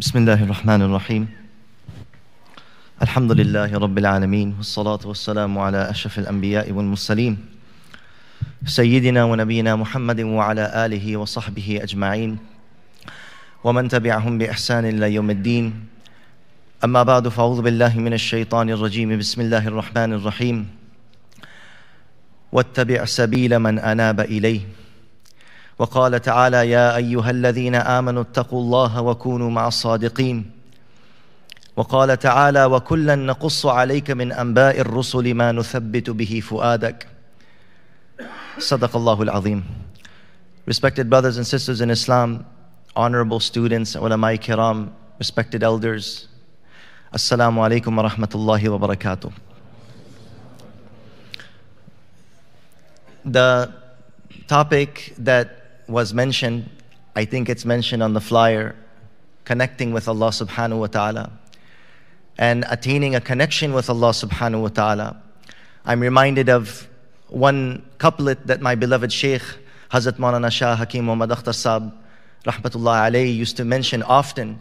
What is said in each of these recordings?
بسم الله الرحمن الرحيم. الحمد لله رب العالمين والصلاة والسلام على أشرف الأنبياء والمرسلين. سيدنا ونبينا محمد وعلى آله وصحبه أجمعين. ومن تبعهم بإحسان إلى يوم الدين. أما بعد فأعوذ بالله من الشيطان الرجيم. بسم الله الرحمن الرحيم. واتبع سبيل من أناب إليه. وقال تعالى يا ايها الذين امنوا اتقوا الله وكونوا مع الصادقين وقال تعالى وكلا نقص عليك من انباء الرسل ما نثبت به فؤادك صدق الله العظيم respected brothers and sisters in islam honorable students ulama kiram respected elders assalamu alaikum wa rahmatullahi wa barakatuh the topic that was mentioned, I think it's mentioned on the flyer, connecting with Allah subhanahu wa ta'ala and attaining a connection with Allah subhanahu wa ta'ala. I'm reminded of one couplet that my beloved Shaykh Hazrat Maulana Shah Hakim Muhammad Akhtar rahmatullah alayhi used to mention often.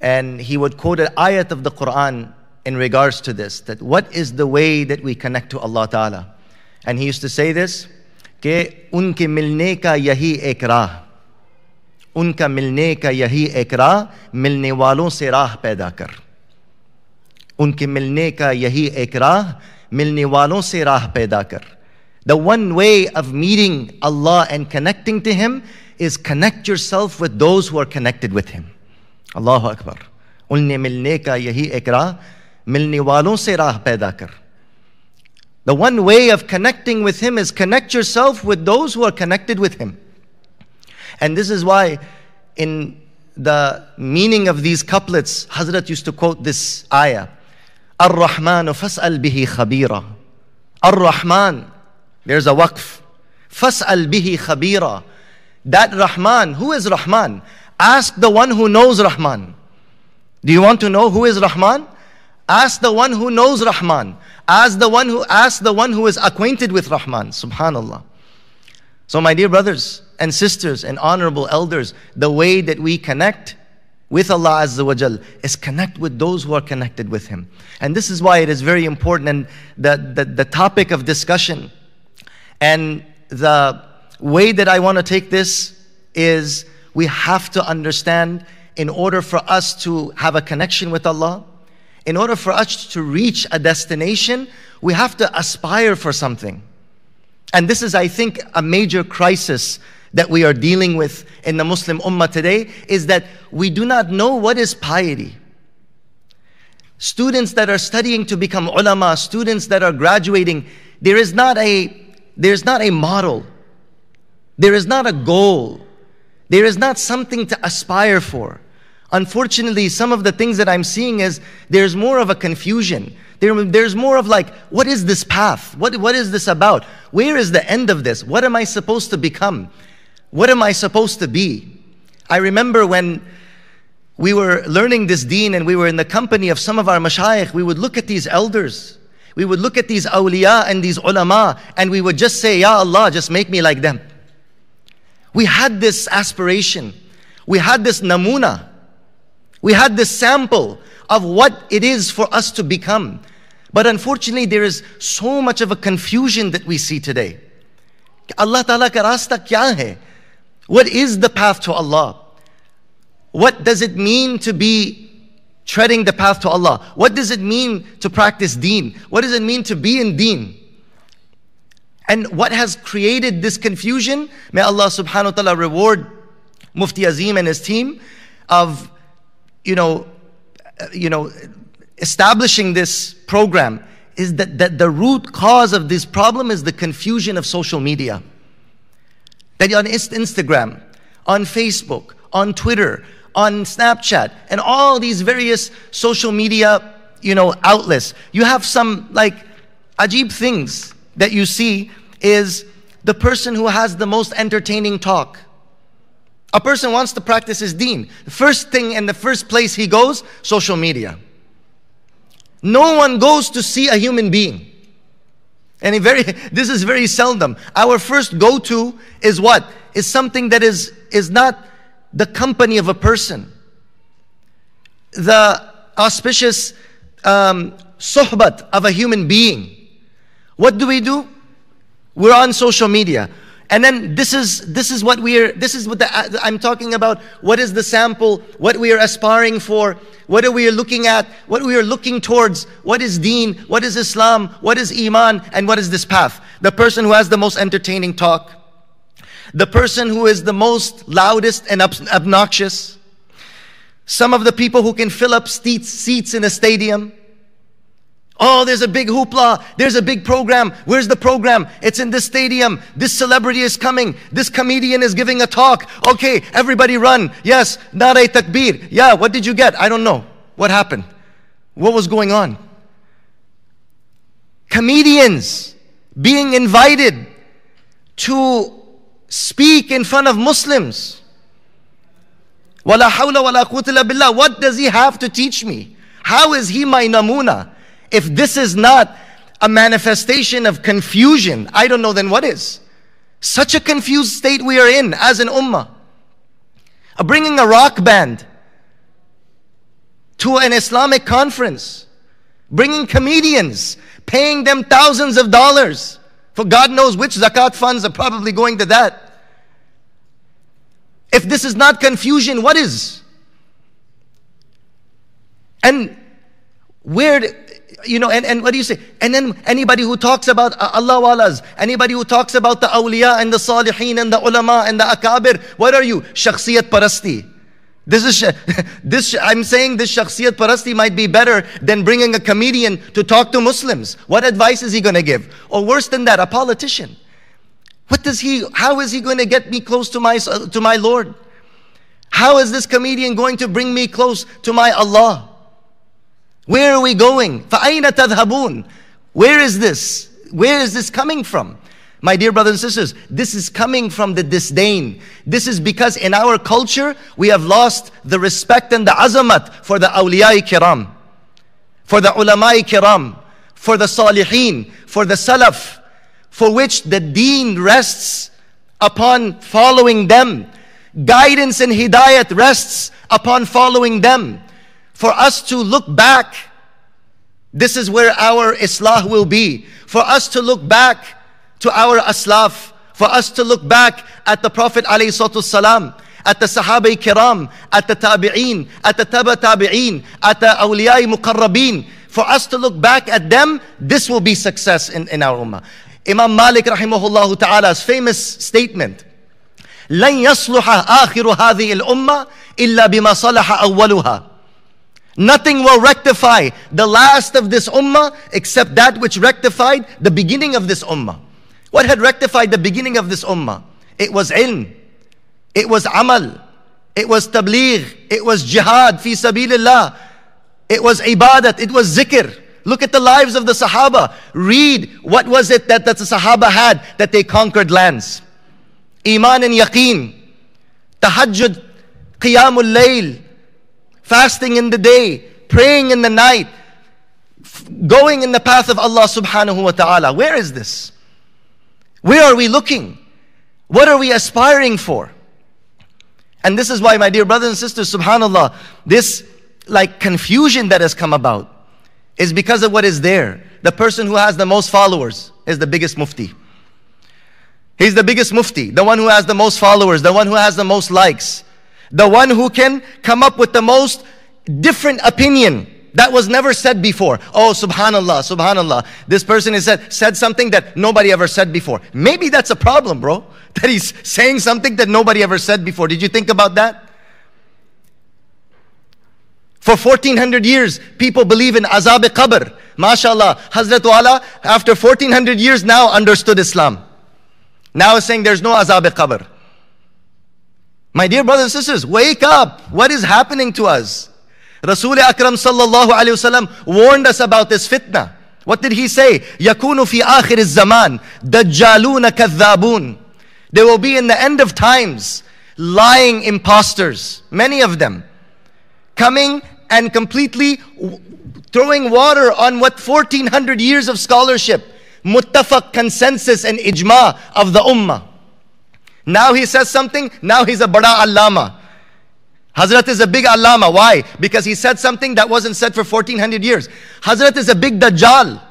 And he would quote an ayat of the Quran in regards to this, that what is the way that we connect to Allah Ta'ala? And he used to say this, कि उनके मिलने का यही एक राह, उनका मिलने का यही एक राह मिलने वालों से राह पैदा कर। उनके मिलने का यही एक राह मिलने वालों से राह पैदा कर। The one way of meeting Allah and connecting to him is connect yourself with those are connected with him Allah Akbar उनने मिलने का यही एक राह मिलने वालों से राह पैदा कर। The one way of connecting with Him is connect yourself with those who are connected with Him. And this is why, in the meaning of these couplets, Hazrat used to quote this ayah Ar Rahman fas'al bihi khabira. Ar Rahman, there's a waqf. Fas'al bihi khabira. That Rahman, who is Rahman? Ask the one who knows Rahman. Do you want to know who is Rahman? Ask the one who knows Rahman. Ask the one who ask the one who is acquainted with Rahman. Subhanallah. So, my dear brothers and sisters and honorable elders, the way that we connect with Allah Azza wa Jal is connect with those who are connected with Him. And this is why it is very important and the, the, the topic of discussion and the way that I want to take this is we have to understand in order for us to have a connection with Allah, in order for us to reach a destination, we have to aspire for something. And this is, I think, a major crisis that we are dealing with in the Muslim Ummah today is that we do not know what is piety. Students that are studying to become ulama, students that are graduating, there is not a there's not a model. There is not a goal. There is not something to aspire for. Unfortunately, some of the things that I'm seeing is there's more of a confusion. There, there's more of like, what is this path? What, what is this about? Where is the end of this? What am I supposed to become? What am I supposed to be? I remember when we were learning this deen and we were in the company of some of our mashayikh, we would look at these elders. We would look at these awliya and these ulama and we would just say, Ya Allah, just make me like them. We had this aspiration. We had this namuna. We had the sample of what it is for us to become. But unfortunately, there is so much of a confusion that we see today. Allah Ta'ala ka rasta kya hai? What is the path to Allah? What does it mean to be treading the path to Allah? What does it mean to practice deen? What does it mean to be in deen? And what has created this confusion? May Allah subhanahu wa ta'ala reward Mufti Azim and his team of, you know, uh, you know, establishing this program is that, that the root cause of this problem is the confusion of social media. That on Instagram, on Facebook, on Twitter, on Snapchat, and all these various social media, you know, outlets, you have some like ajib things that you see is the person who has the most entertaining talk. A person wants to practice his deen. The first thing and the first place he goes, social media. No one goes to see a human being. And very, this is very seldom. Our first go-to is what? Is something that is, is not the company of a person. the auspicious um, of a human being, what do we do? We're on social media. And then this is this is what we're this is what uh, the, I'm talking about. What is the sample? What we are aspiring for? What are we looking at? What we are looking towards? What is Deen? What is Islam? What is Iman? And what is this path? The person who has the most entertaining talk, the person who is the most loudest and obnoxious, some of the people who can fill up seats in a stadium. Oh, there's a big hoopla. There's a big program. Where's the program? It's in this stadium. This celebrity is coming. This comedian is giving a talk. Okay, everybody run. Yes, Naray Takbir. Yeah, what did you get? I don't know. What happened? What was going on? Comedians being invited to speak in front of Muslims. Wala hawla wala billah. What does he have to teach me? How is he my namuna? If this is not a manifestation of confusion, I don't know then what is. Such a confused state we are in as an ummah. Bringing a rock band to an Islamic conference, bringing comedians, paying them thousands of dollars for God knows which zakat funds are probably going to that. If this is not confusion, what is? And where, you know, and, and what do you say? And then anybody who talks about uh, Allah walas, anybody who talks about the awliya and the salihin and the ulama and the akabir, what are you? Shakhsiyat parasti. This is this. I'm saying this shakhsiyat parasti might be better than bringing a comedian to talk to Muslims. What advice is he going to give? Or worse than that, a politician. What does he, how is he going to get me close to my, to my Lord? How is this comedian going to bring me close to my Allah? Where are we going? فَأَيْنَ تَذْهَبُونَ Where is this? Where is this coming from? My dear brothers and sisters, this is coming from the disdain. This is because in our culture, we have lost the respect and the azamat for the awliya kiram, for the ulama kiram, for the salihin, for the salaf, for which the deen rests upon following them. Guidance and hidayat rests upon following them. For us to look back, this is where our islah will be. For us to look back to our aslaf, for us to look back at the Prophet salam, at the Sahaba kiram, at the tabi'een, at the taba tabi'een, at the awliya muqarrabeen, for us to look back at them, this will be success in, in our ummah. Imam Malik rahimahullah ta'ala's famous statement لن يصلح آخر هذه الأمة إلا بما صلح أولها Nothing will rectify the last of this ummah except that which rectified the beginning of this ummah. What had rectified the beginning of this ummah? It was ilm, it was amal, it was tabligh, it was jihad fi sabilillah, it was ibadat, it was zikr. Look at the lives of the Sahaba. Read what was it that, that the Sahaba had that they conquered lands. Iman and yaqeen. Tahajjud, qiyamul layl. Fasting in the day, praying in the night. Going in the path of Allah subhanahu wa ta'ala. Where is this? Where are we looking? What are we aspiring for? And this is why, my dear brothers and sisters, subhanAllah, this like confusion that has come about is because of what is there. The person who has the most followers is the biggest mufti. He's the biggest mufti, the one who has the most followers, the one who has the most likes, the one who can come up with the most different opinion that was never said before. Oh, subhanallah, subhanallah. This person has said, said something that nobody ever said before. Maybe that's a problem, bro. That he's saying something that nobody ever said before. Did you think about that? For 1400 years, people believe in azab qabr. MashaAllah, Hazrat Wala, after 1400 years now understood Islam. Now saying there's no azab qabr. My dear brothers and sisters, wake up. What is happening to us? Rasul Akram sallallahu alayhi wasallam warned us about this fitna. What did he say? يَكُونُ فِي آخِرِ الزَّمَانِ دَجَّالُونَ كَذَّابُونَ There will be in the end of times lying imposters, many of them, coming and completely throwing water on what 1400 years of scholarship, muttafaq consensus and ijma of the ummah. Now he says something, now he's a bada allama. Hazrat is a big allama. Why? Because he said something that wasn't said for 1400 years. Hazrat is a big dajjal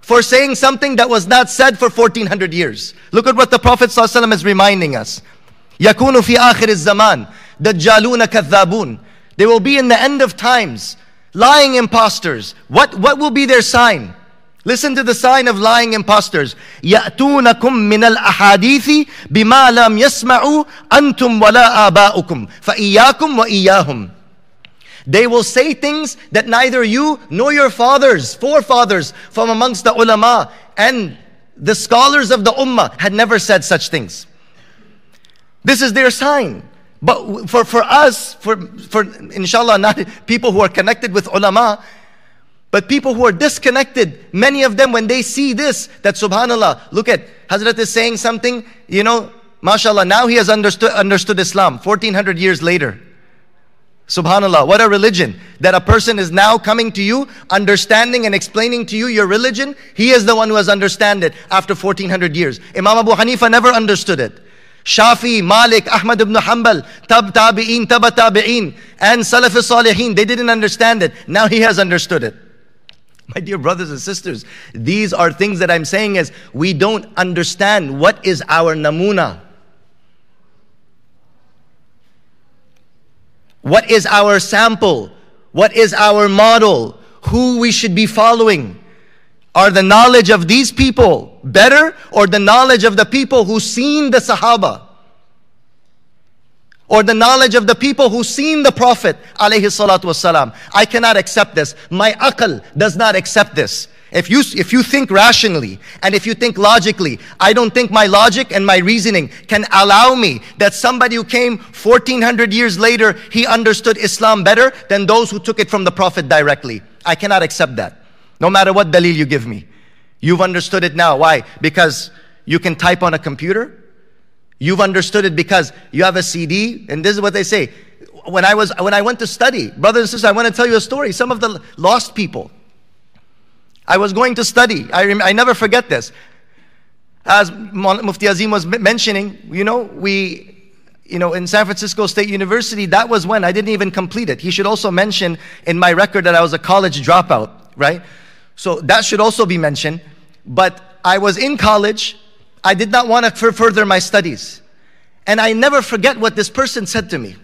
for saying something that was not said for 1400 years. Look at what the Prophet ﷺ is reminding us. يَكُونُ فِي آخِرِ الزَّمَانِ دَجَّالُونَ كَذَّابُونَ They will be in the end of times, lying impostors. What, what will be their sign? Listen to the sign of lying impostors. يَأْتُونَكُم مِّنَ الْأَحَادِيثِ بِمَا لَمْ يَسْمَعُوا أَنْتُمْ وَلَا آبَاؤُكُمْ فَإِيَّاكُمْ وَإِيَّاهُمْ They will say things that neither you nor your fathers, forefathers from amongst the ulama and the scholars of the ummah had never said such things. This is their sign. But for, for us, for, for inshallah, not people who are connected with ulama, but people who are disconnected, many of them, when they see this, that subhanAllah, look at Hazrat is saying something, you know, mashallah, now he has understood, understood Islam 1400 years later. Subhanallah, what a religion. That a person is now coming to you, understanding and explaining to you your religion. He is the one who has understood it after 1400 years. Imam Abu Hanifa never understood it. Shafi, Malik, Ahmad ibn Hanbal, Tab Tabi'in, Taba Tabi'in, and Salaf Salihin, they didn't understand it. Now he has understood it. My dear brothers and sisters, these are things that I'm saying as we don't understand what is our namuna. What is our sample? What is our model? Who we should be following? Are the knowledge of these people better or the knowledge of the people who seen the Sahaba? Or the knowledge of the people who seen the Prophet alayhi salatu wasalam. I cannot accept this. My akal does not accept this. If you, if you think rationally and if you think logically, I don't think my logic and my reasoning can allow me that somebody who came 1400 years later, he understood Islam better than those who took it from the Prophet directly. I cannot accept that. No matter what dalil you give me. You've understood it now. Why? Because you can type on a computer You've understood it because you have a CD, and this is what they say. When I was when I went to study, brothers and sisters, I want to tell you a story. Some of the lost people. I was going to study. I, rem- I never forget this. As Mufti Azim was mentioning, you know, we, you know, in San Francisco State University, that was when I didn't even complete it. He should also mention in my record that I was a college dropout, right? So that should also be mentioned. But I was in college I did not want to further my studies. And I never forget what this person said to me.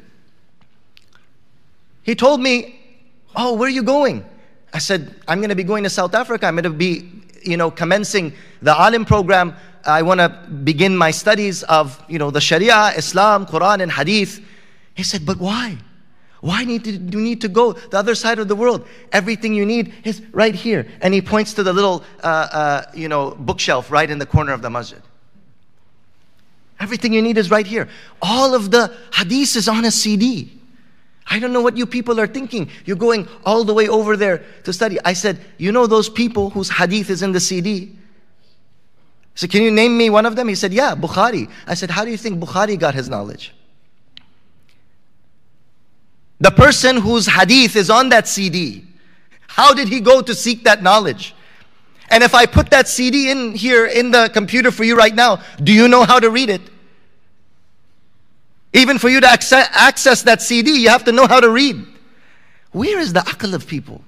He told me, Oh, where are you going? I said, I'm going to be going to South Africa. I'm going to be, you know, commencing the Alim program. I want to begin my studies of, you know, the Sharia, Islam, Quran, and Hadith. He said, But why? Why need to, do you need to go the other side of the world? Everything you need is right here. And he points to the little, uh, uh, you know, bookshelf right in the corner of the masjid. Everything you need is right here. All of the hadith is on a CD. I don't know what you people are thinking. You're going all the way over there to study. I said, You know those people whose hadith is in the CD? So, can you name me one of them? He said, Yeah, Bukhari. I said, How do you think Bukhari got his knowledge? The person whose hadith is on that CD, how did he go to seek that knowledge? And if I put that CD in here in the computer for you right now, do you know how to read it? Even for you to access, access that CD, you have to know how to read. Where is the akal of people?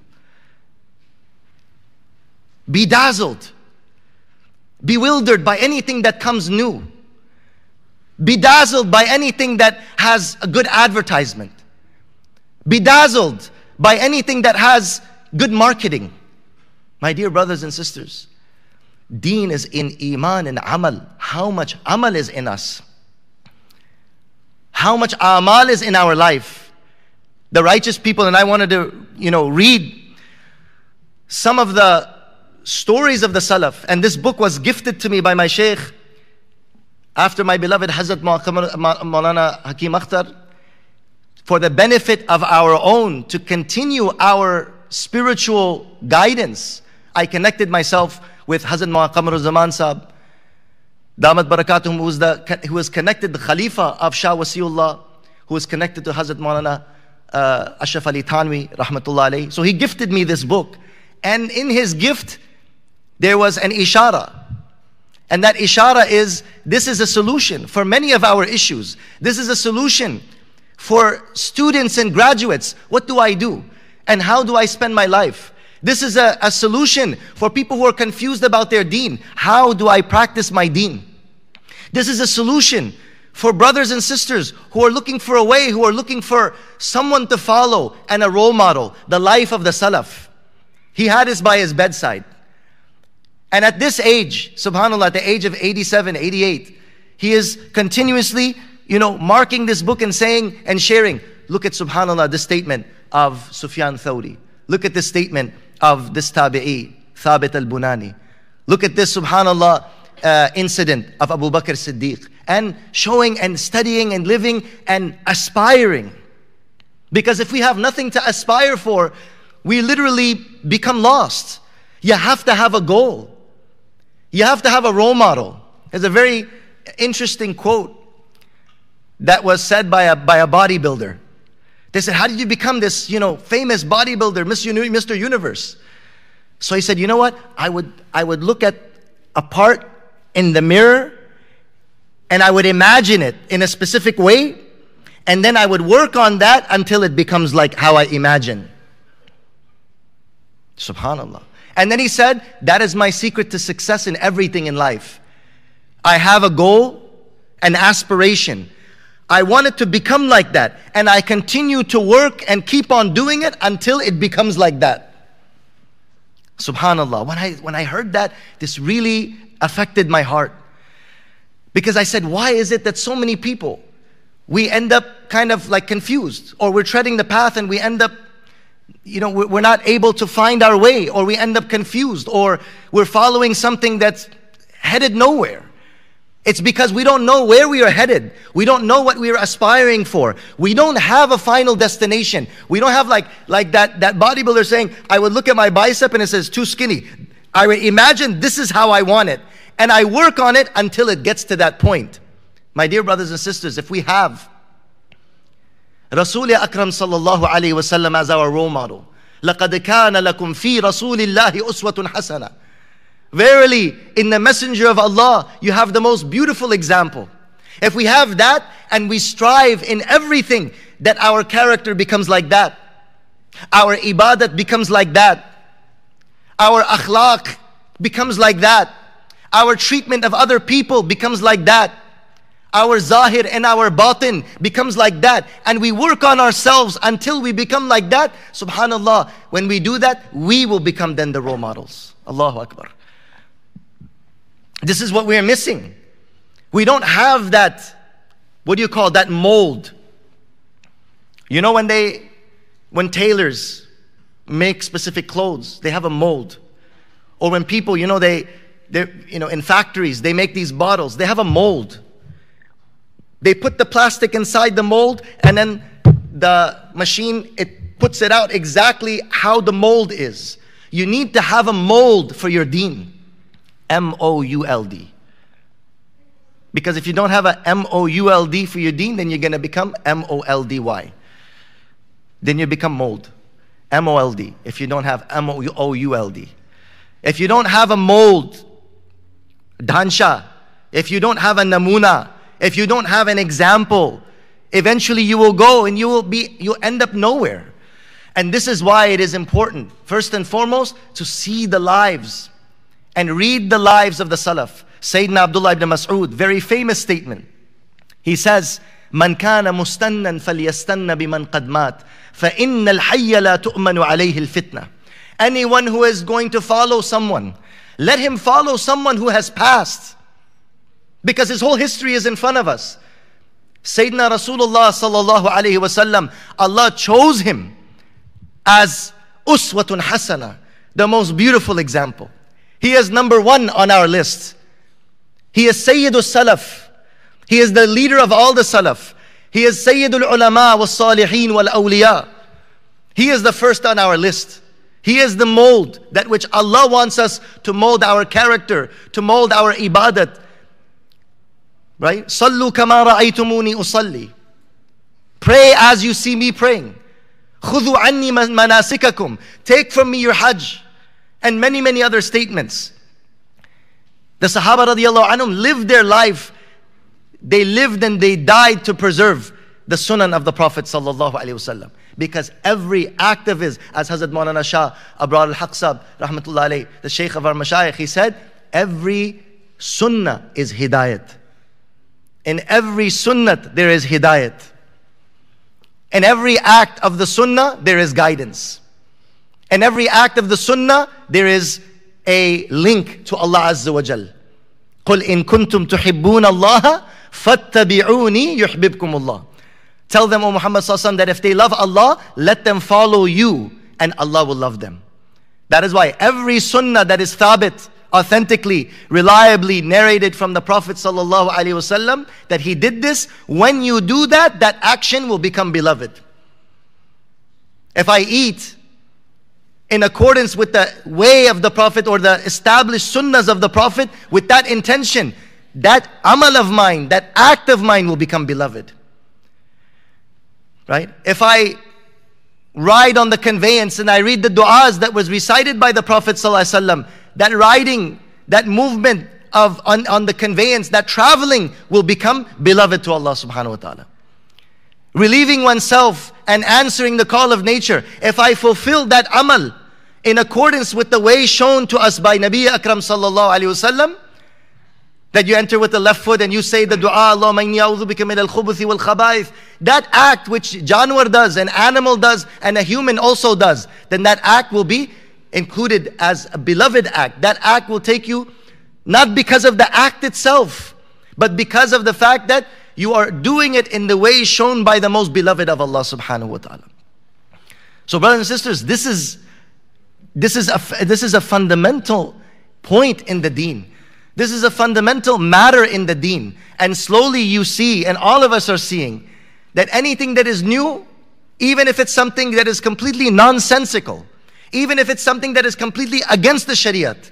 Bedazzled, bewildered by anything that comes new, bedazzled by anything that has a good advertisement, bedazzled by anything that has good marketing. My dear brothers and sisters, deen is in iman and amal. How much amal is in us? How much amal is in our life? The righteous people, and I wanted to, you know, read some of the stories of the Salaf. And this book was gifted to me by my Shaykh after my beloved Hazrat Maulana Hakim Akhtar for the benefit of our own to continue our spiritual guidance I connected myself with Hazrat Muqammar Zaman Sahib, Damat Barakatum, who was, the, who was connected, the Khalifa of Shah Wasiullah, who was connected to Hazrat Maulana uh, Ashraf Ali Thanwi, Rahmatullah alayhi. So he gifted me this book. And in his gift, there was an ishara. And that ishara is this is a solution for many of our issues. This is a solution for students and graduates. What do I do? And how do I spend my life? This is a, a solution for people who are confused about their deen. How do I practice my deen? This is a solution for brothers and sisters who are looking for a way, who are looking for someone to follow and a role model, the life of the Salaf. He had this by his bedside. And at this age, subhanAllah, at the age of 87, 88, he is continuously, you know, marking this book and saying and sharing. Look at subhanAllah, the statement of Sufyan Thawri. Look at this statement of this tabi'i, Thabit al-Bunani. Look at this, subhanAllah, uh, incident of Abu Bakr Siddiq. And showing and studying and living and aspiring. Because if we have nothing to aspire for, we literally become lost. You have to have a goal. You have to have a role model. There's a very interesting quote that was said by a, by a bodybuilder. They said, How did you become this, you know, famous bodybuilder, Mr. Universe? So he said, You know what? I would, I would look at a part in the mirror and I would imagine it in a specific way, and then I would work on that until it becomes like how I imagine. Subhanallah. And then he said, That is my secret to success in everything in life. I have a goal, an aspiration. I wanted to become like that. And I continue to work and keep on doing it until it becomes like that. Subhanallah. When I, when I heard that, this really affected my heart. Because I said, why is it that so many people, we end up kind of like confused, or we're treading the path and we end up you know, we're not able to find our way, or we end up confused, or we're following something that's headed nowhere. It's because we don't know where we are headed. We don't know what we are aspiring for. We don't have a final destination. We don't have like, like that, that bodybuilder saying, I would look at my bicep and it says too skinny. I would imagine this is how I want it. And I work on it until it gets to that point. My dear brothers and sisters, if we have Rasul Akram sallallahu alayhi wasallam as our role model. لَقَدْ كَانَ لَكُمْ فِي رَسُولِ اللَّهِ أُسْوَةٌ حَسَنَةٌ Verily, in the messenger of Allah, you have the most beautiful example. If we have that and we strive in everything that our character becomes like that, our ibadat becomes like that, our akhlaq becomes like that, our treatment of other people becomes like that, our zahir and our batin becomes like that. And we work on ourselves until we become like that. Subhanallah when we do that we will become then the role models. Allahu akbar this is what we are missing we don't have that what do you call that mold you know when they when tailors make specific clothes they have a mold or when people you know they they you know in factories they make these bottles they have a mold they put the plastic inside the mold and then the machine, it puts it out exactly how the mold is. You need to have a mold for your deen. M-O-U-L-D. Because if you don't have a M-O-U-L-D for your deen, then you're going to become M-O-L-D-Y. Then you become mold. M-O-L-D. If you don't have M-O-U-L-D. If you don't have a mold, dhansha. If you don't have a namuna, if you don't have an example, eventually you will go and you will be, you'll end up nowhere. And this is why it is important, first and foremost, to see the lives and read the lives of the Salaf. Sayyidina Abdullah ibn Mas'ud, very famous statement. He says, من كان مستنا فليستن بمن قد مات فإن الحي لا تؤمن عليه الفتنة Anyone who is going to follow someone, let him follow someone who has passed. Because his whole history is in front of us. Sayyidina Rasulullah sallallahu alayhi wasallam, Allah chose him as uswatun hasana, the most beautiful example. He is number one on our list. He is Sayyidul Salaf. He is the leader of all the Salaf. He is Sayyidul Ulama wa Salihin wal Awliya. He is the first on our list. He is the mold that which Allah wants us to mold our character, to mold our ibadat, Right? Sallu kama ra'aytumuni usalli. Pray as you see me praying. Khudhu anni manasikakum. Take from me your hajj. And many, many other statements. The Sahaba radiallahu anhum lived their life. They lived and they died to preserve the sunan of the Prophet sallallahu alaihi wasallam. Because every act of his, as Hazrat Maulana Shah, Abrar al-Haqsab, rahmatullah the Shaykh of our Mashayikh, he said, every sunnah is hidayat. In every sunnat, there is hidayat. In every act of the sunnah, there is guidance. In every act of the sunnah, there is a link to Allah Azza wa Jal. قُلْ إِن كُنْتُمْ تُحِبُّونَ اللَّهَ فَاتَّبِعُونِي يُحْبِبْكُمُ اللَّهِ Tell them, O Muhammad that if they love Allah, let them follow you and Allah will love them. That is why every sunnah that is thabit, authentically, reliably narrated from the Prophet ﷺ that he did this, when you do that, that action will become beloved. If I eat in accordance with the way of the Prophet or the established sunnahs of the Prophet with that intention, that amal of mine, that act of mine will become beloved. Right? If I ride on the conveyance and I read the du'as that was recited by the Prophet ﷺ, that riding, that movement of on, on the conveyance, that traveling will become beloved to Allah subhanahu wa ta'ala. Relieving oneself and answering the call of nature. If I fulfill that amal in accordance with the way shown to us by Nabi Akram sallallahu alayhi wasallam, that you enter with the left foot and you say the dua, Allahumma inni a'udhu bika min al-khubuthi wal khaba'ith. That act which Janwar does, an animal does, and a human also does, then that act will be included as a beloved act. That act will take you not because of the act itself, but because of the fact that you are doing it in the way shown by the most beloved of Allah subhanahu wa ta'ala. So brothers and sisters, this is this is a this is a fundamental point in the deen. This is a fundamental matter in the deen. And slowly you see, and all of us are seeing, that anything that is new, even if it's something that is completely nonsensical, even if it's something that is completely against the Shariat.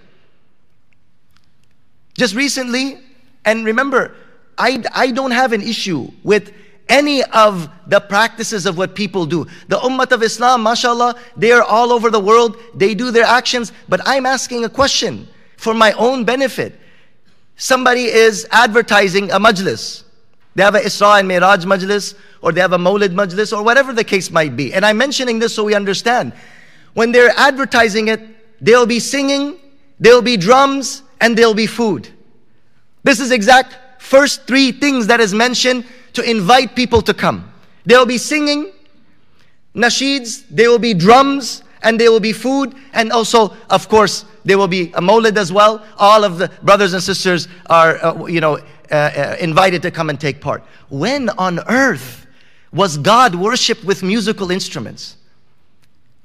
Just recently, and remember, I, I don't have an issue with any of the practices of what people do. The Ummah of Islam, mashallah, they are all over the world, they do their actions, but I'm asking a question for my own benefit somebody is advertising a majlis. They have a Isra and Miraj majlis, or they have a Mawlid majlis, or whatever the case might be. And I'm mentioning this so we understand. When they're advertising it, they'll be singing, there'll be drums, and there'll be food. This is exact first three things that is mentioned to invite people to come. There will be singing, nasheeds, there will be drums, and there will be food, and also, of course, there will be a Mawlid as well. All of the brothers and sisters are, uh, you know, uh, uh, invited to come and take part. When on earth was God worshipped with musical instruments?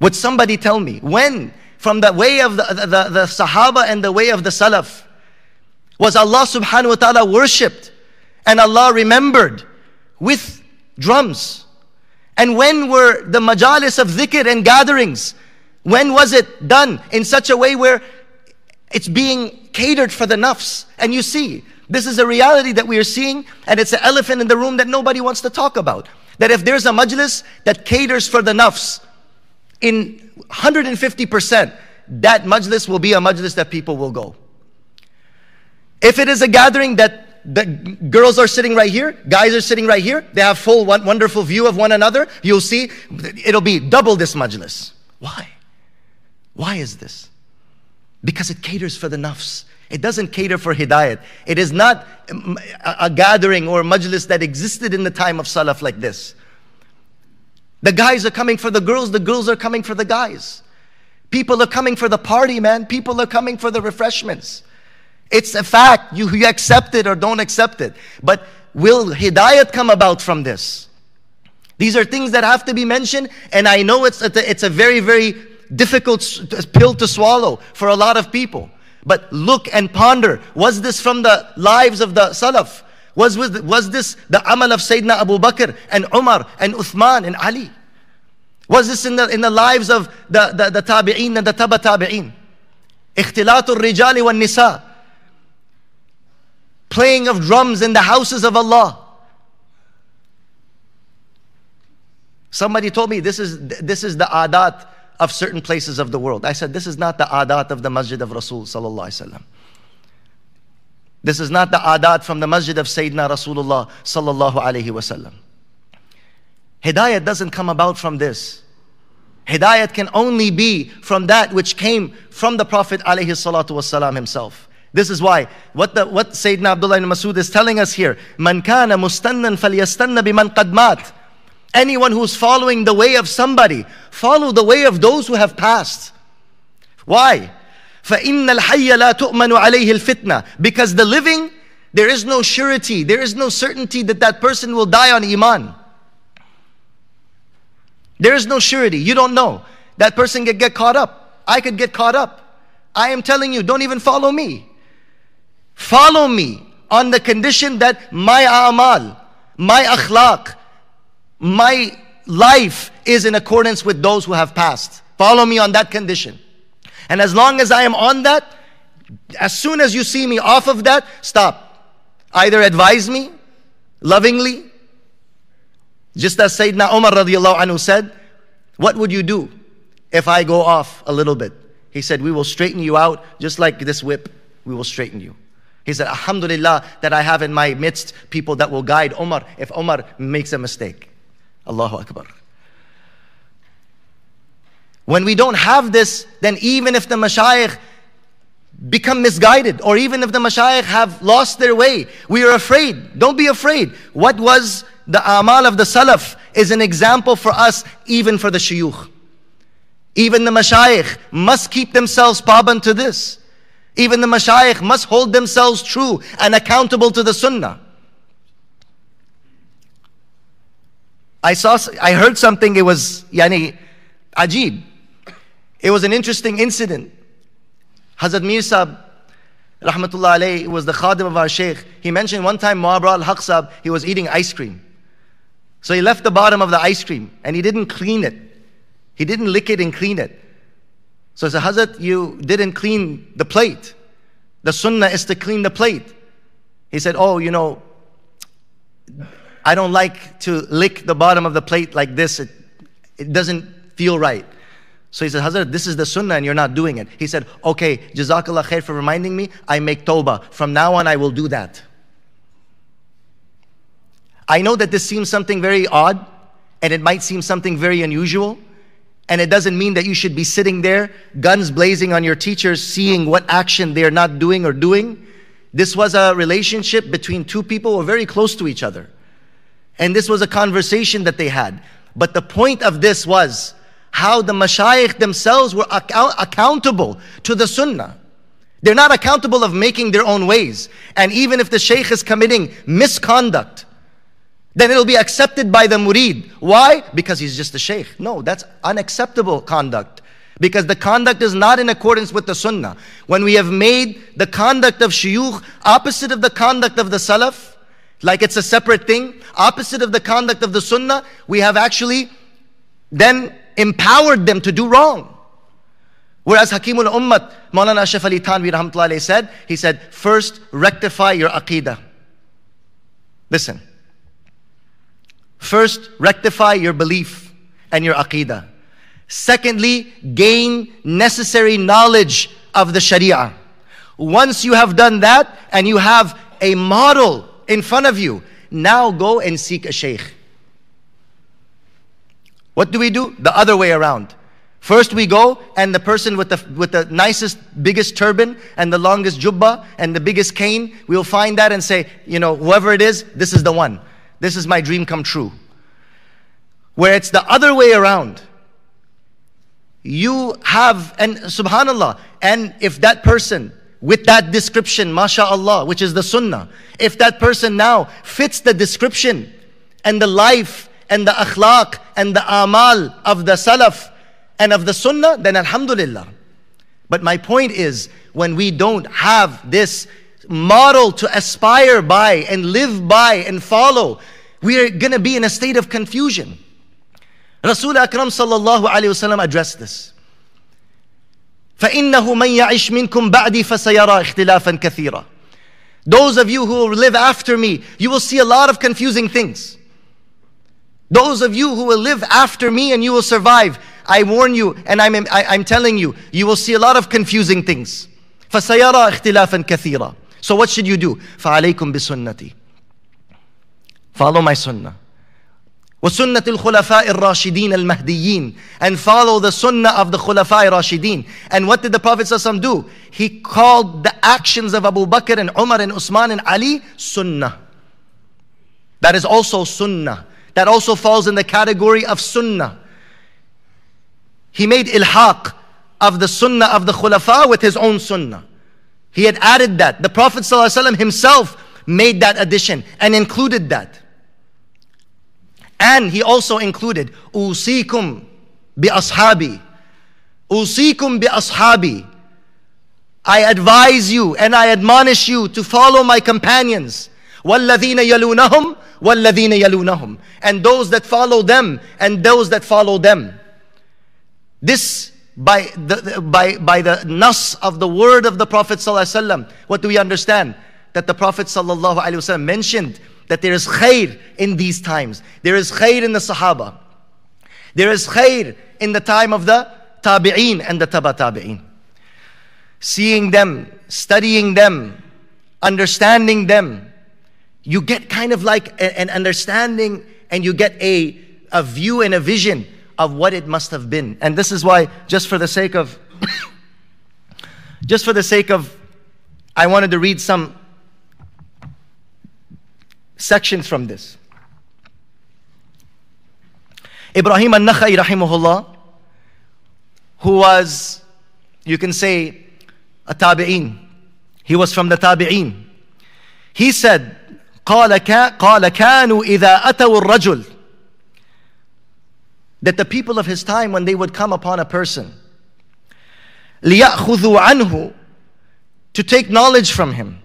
Would somebody tell me? When? From the way of the, the, the Sahaba and the way of the Salaf. Was Allah subhanahu wa ta'ala worshipped and Allah remembered with drums? And when were the majalis of dhikr and gatherings when was it done in such a way where it's being catered for the nafs? And you see, this is a reality that we are seeing, and it's an elephant in the room that nobody wants to talk about. That if there's a majlis that caters for the nafs, in 150%, that majlis will be a majlis that people will go. If it is a gathering that the girls are sitting right here, guys are sitting right here, they have full wonderful view of one another, you'll see it'll be double this majlis. Why? Why is this? Because it caters for the nafs. It doesn't cater for hidayat. It is not a, gathering or a majlis that existed in the time of salaf like this. The guys are coming for the girls, the girls are coming for the guys. People are coming for the party, man. People are coming for the refreshments. It's a fact. You, you accept it or don't accept it. But will hidayat come about from this? These are things that have to be mentioned, and I know it's a, it's a very, very difficult pill to swallow for a lot of people. But look and ponder. Was this from the lives of the Salaf? Was, was, was this the amal of Sayyidina Abu Bakr and Umar and Uthman and Ali? Was this in the, in the lives of the, the, the tabi'een and the taba tabi'een? Ikhtilatul rijali wa nisa. Playing of drums in the houses of Allah. Somebody told me this is, this is the adat of certain places of the world. I said, this is not the adat of the masjid of Rasul sallallahu alaihi wasallam. This is not the adat from the masjid of Sayyidina Rasulullah sallallahu alaihi wasallam. Hidayat doesn't come about from this. Hidayat can only be from that which came from the Prophet ﷺ himself. This is why what the what Sayyidina Abdullah ibn Masud is telling us here, Man kana mustannan falyastanna biman qad mat. Anyone who's following the way of somebody, follow the way of those who have passed. Why? فَإِنَّ الْحَيَّ لَا تُؤْمَنُ عَلَيْهِ الْفِتْنَةِ Because the living, there is no surety, there is no certainty that that person will die on iman. There is no surety. You don't know. That person could get caught up. I could get caught up. I am telling you, don't even follow me. Follow me on the condition that my amal, my akhlaq, my life is in accordance with those who have passed. Follow me on that condition. And as long as I am on that, as soon as you see me off of that, stop. Either advise me lovingly, just as Sayyidina Umar radiallahu anhu said, What would you do if I go off a little bit? He said, We will straighten you out just like this whip. We will straighten you. He said, Alhamdulillah, that I have in my midst people that will guide Umar if Umar makes a mistake. Allahu Akbar. When we don't have this, then even if the mashayikh become misguided, or even if the mashayikh have lost their way, we are afraid. Don't be afraid. What was the amal of the salaf is an example for us, even for the shuyukh. Even the mashayikh must keep themselves paban to this. Even the mashayikh must hold themselves true and accountable to the sunnah. I saw, I heard something, it was, yani, ajib. It was an interesting incident. Hazrat Mir Sahib, rahmatullah alayhi, was the khadim of our sheikh. He mentioned one time Muabra al-Haq he was eating ice cream. So he left the bottom of the ice cream and he didn't clean it. He didn't lick it and clean it. So he said, Hazrat, you didn't clean the plate. The sunnah is to clean the plate. He said, Oh, you know, I don't like to lick the bottom of the plate like this. It, it doesn't feel right. So he said, Hazrat, this is the sunnah and you're not doing it. He said, okay, Jazakallah khair for reminding me. I make tawbah. From now on, I will do that. I know that this seems something very odd and it might seem something very unusual. And it doesn't mean that you should be sitting there, guns blazing on your teachers, seeing what action they're not doing or doing. This was a relationship between two people who were very close to each other. And this was a conversation that they had. But the point of this was how the mashayikh themselves were account- accountable to the sunnah. They're not accountable of making their own ways. And even if the shaykh is committing misconduct, then it'll be accepted by the murid. Why? Because he's just a shaykh. No, that's unacceptable conduct. Because the conduct is not in accordance with the sunnah. When we have made the conduct of shuyukh opposite of the conduct of the salaf, like it's a separate thing, opposite of the conduct of the sunnah, we have actually then empowered them to do wrong. Whereas Hakimul Ummat, Maulana Ashraf Ali rahmatullahi said, he said, first rectify your aqidah. Listen. First, rectify your belief and your aqidah. Secondly, gain necessary knowledge of the sharia. Once you have done that and you have a model in front of you, now go and seek a sheikh. What do we do? The other way around. First we go and the person with the, with the nicest, biggest turban and the longest jubba and the biggest cane, we'll find that and say, you know, whoever it is, this is the one. This is my dream come true. Where it's the other way around. You have, and subhanAllah, and if that person with that description, mashallah, which is the sunnah, if that person now fits the description and the life and the akhlaq and the amal of the salaf and of the sunnah, then alhamdulillah. But my point is, when we don't have this model to aspire by and live by and follow, we are going to be in a state of confusion. Rasul Akram sallallahu alayhi wasallam addressed this. فإنه من يعش منكم بعدي فسيرى اختلافا كثيرا. Those of you who will live after me, you will see a lot of confusing things. Those of you who will live after me and you will survive, I warn you and I'm, I, am i am telling you, you will see a lot of confusing things. فَسَيَرَى اخْتِلَافًا كَثِيرًا So what should you do? فَعَلَيْكُمْ بِسُنَّتِي Follow my sunnah. وسنة الخلفاء الراشدين المهديين and follow the sunnah of the khulafa rashidin. And what did the Prophet ﷺ do? He called the actions of Abu Bakr and Umar and Usman and Ali sunnah. That is also sunnah. That also falls in the category of sunnah. He made ilhaq of the sunnah of the khulafa with his own sunnah. He had added that. The Prophet ﷺ himself made that addition and included that. And he also included Usikum bi ashabi. Usikum bi ashabi. I advise you and I admonish you to follow my companions. وَالَّذِينَ يَلُونَهُمْ وَالَّذِينَ يَلُونَهُمْ And those that follow them and those that follow them. This by the, by, by the nas of the word of the Prophet ﷺ, what do we understand? That the Prophet ﷺ mentioned that there is khair in these times. There is khair in the Sahaba. There is khair in the time of the Tabi'een and the Taba Tabi'een. Seeing them, studying them, understanding them, you get kind of like an understanding and you get a, a view and a vision of what it must have been. And this is why, just for the sake of, just for the sake of, I wanted to read some sections from this. Ibrahim al-Nakhai rahimahullah, who was, you can say, a tabi'in. He was from the tabi'in. He said, قال, قال كانوا إذا أتوا الرجل that the people of his time, when they would come upon a person, لِيَأْخُذُوا عَنْهُ To take knowledge from him.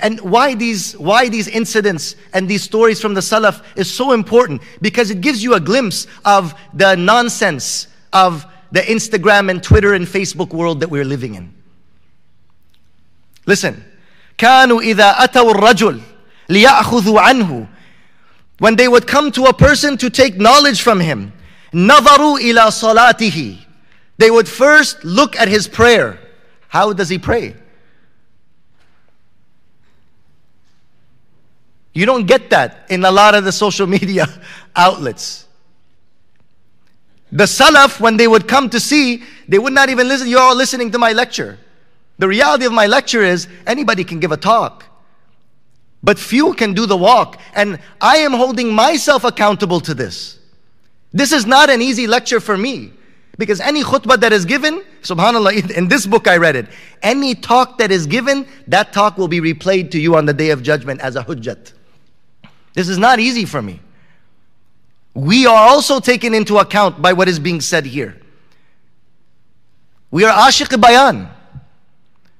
And why these, why these incidents and these stories from the Salaf is so important because it gives you a glimpse of the nonsense of the Instagram and Twitter and Facebook world that we're living in. Listen, كانوا إذا أتوا الرجل ليأخذوا عنه when they would come to a person to take knowledge from him, نظروا إلى صلاته. They would first look at his prayer. How does he pray? You don't get that in a lot of the social media outlets. The Salaf, when they would come to see, they would not even listen. You're all listening to my lecture. The reality of my lecture is anybody can give a talk. But few can do the walk. And I am holding myself accountable to this. This is not an easy lecture for me. Because any khutbah that is given, subhanAllah, in this book I read it, any talk that is given, that talk will be replayed to you on the day of judgment as a hujjat. This is not easy for me. We are also taken into account by what is being said here. We are ashiq bayan.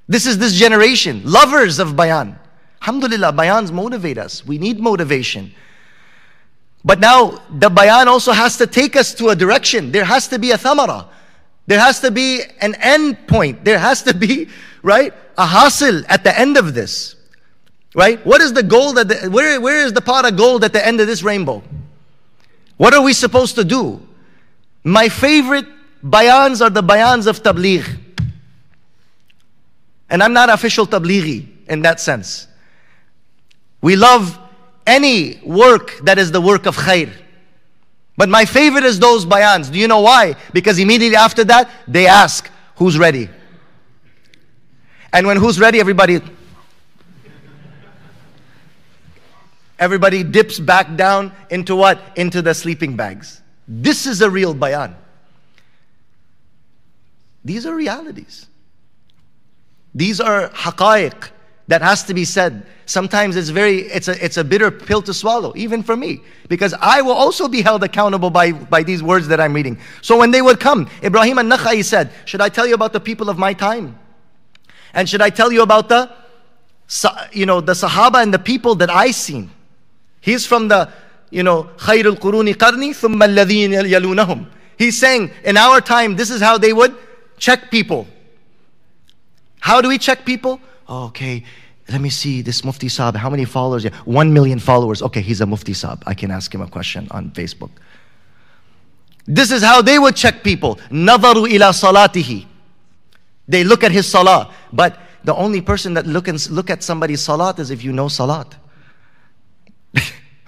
This is this generation, lovers of bayan. Alhamdulillah, bayans motivate us. We need motivation. But now the bayan also has to take us to a direction. There has to be a thamara. There has to be an end point. There has to be, right, a hasil at the end of this. Right? What is the goal that the, where, where is the pot of gold at the end of this rainbow? What are we supposed to do? My favorite bayans are the bayans of tabligh. And I'm not official tablighi in that sense. We love any work that is the work of khair. But my favorite is those bayans. Do you know why? Because immediately after that, they ask, who's ready? And when who's ready, everybody everybody dips back down into what? Into the sleeping bags. This is a real bayan. These are realities. These are haqa'iq that has to be said. Sometimes it's very it's a it's a bitter pill to swallow, even for me, because I will also be held accountable by by these words that I'm reading. So when they would come, Ibrahim and Nakhai said, "Should I tell you about the people of my time? And should I tell you about the you know the Sahaba and the people that I seen? He's from the you know Khairul Quruni Qarni thumma alladhina yalunahum." He's saying, in our time, this is how they would check people. How do we check people? Oh, okay, let me see this Mufti Saab. How many followers? Yeah, one million followers. Okay, he's a Mufti Saab. I can ask him a question on Facebook. This is how they would check people. Nadaru ila salatihi. They look at his salah. But the only person that look, and, look at somebody's salat is if you know salat.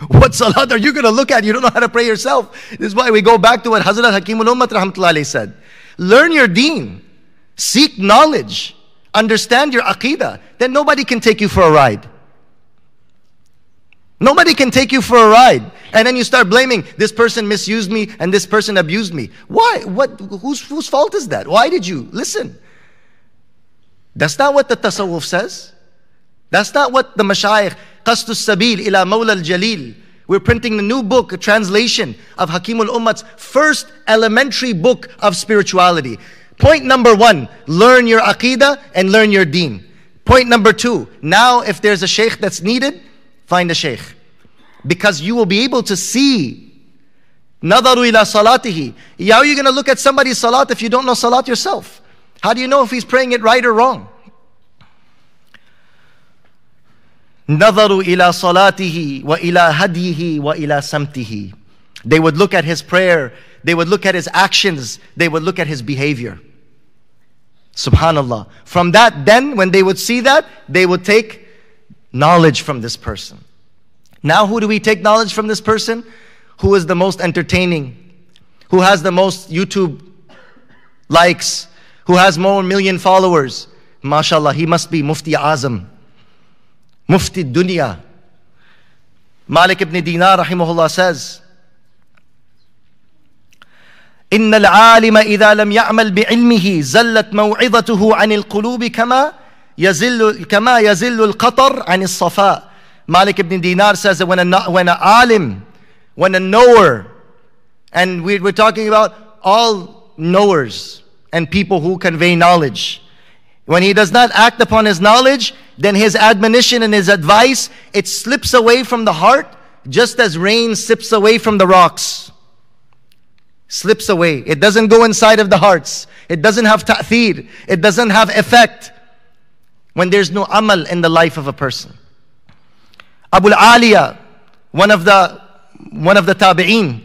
What salat are you going to look at? You don't know how to pray yourself. This is why we go back to what Hazrat Hakimul Ummat rahmatullahi said. Learn your deen. Seek knowledge. Understand your aqidah. Then nobody can take you for a ride. Nobody can take you for a ride. And then you start blaming this person misused me and this person abused me. Why? What whose whose fault is that? Why did you listen? That's not what the tasawwuf says. That's not what the mashayikh Qasdus Sabil ila Mawla al-Jalil. We're printing the new book, a translation of Hakimul Ummat's first elementary book of spirituality. Point number one, learn your aqidah and learn your deen. Point number two, now if there's a sheikh that's needed, find a sheikh. Because you will be able to see. Nadaru ila salatihi. How are you going to look at somebody's salat if you don't know salat yourself? How do you know if he's praying it right or wrong? Nadaru ila salatihi wa ila hadihi wa ila samtihi. They would look at his prayer, they would look at his actions, they would look at his behavior. Subhanallah. From that, then, when they would see that, they would take knowledge from this person. Now, who do we take knowledge from this person? Who is the most entertaining? Who has the most YouTube likes? Who has more million followers? MashaAllah, he must be Mufti Azam. Mufti Dunya. Malik ibn Dinar rahimahullah says, إن العالم إذا لم يعمل بعلمه زلت موعظته عن القلوب كما يزل كما يزل القطر عن الصفاء. Malik ibn Dinar says that when a, when a alim, when a knower, and we, we're talking about all knowers and people who convey knowledge, when he does not act upon his knowledge, then his admonition and his advice, it slips away from the heart just as rain slips away from the rocks. Slips away. It doesn't go inside of the hearts. It doesn't have ta'thir. It doesn't have effect when there's no amal in the life of a person. Abu Aliya, one of the one of the tabi'een,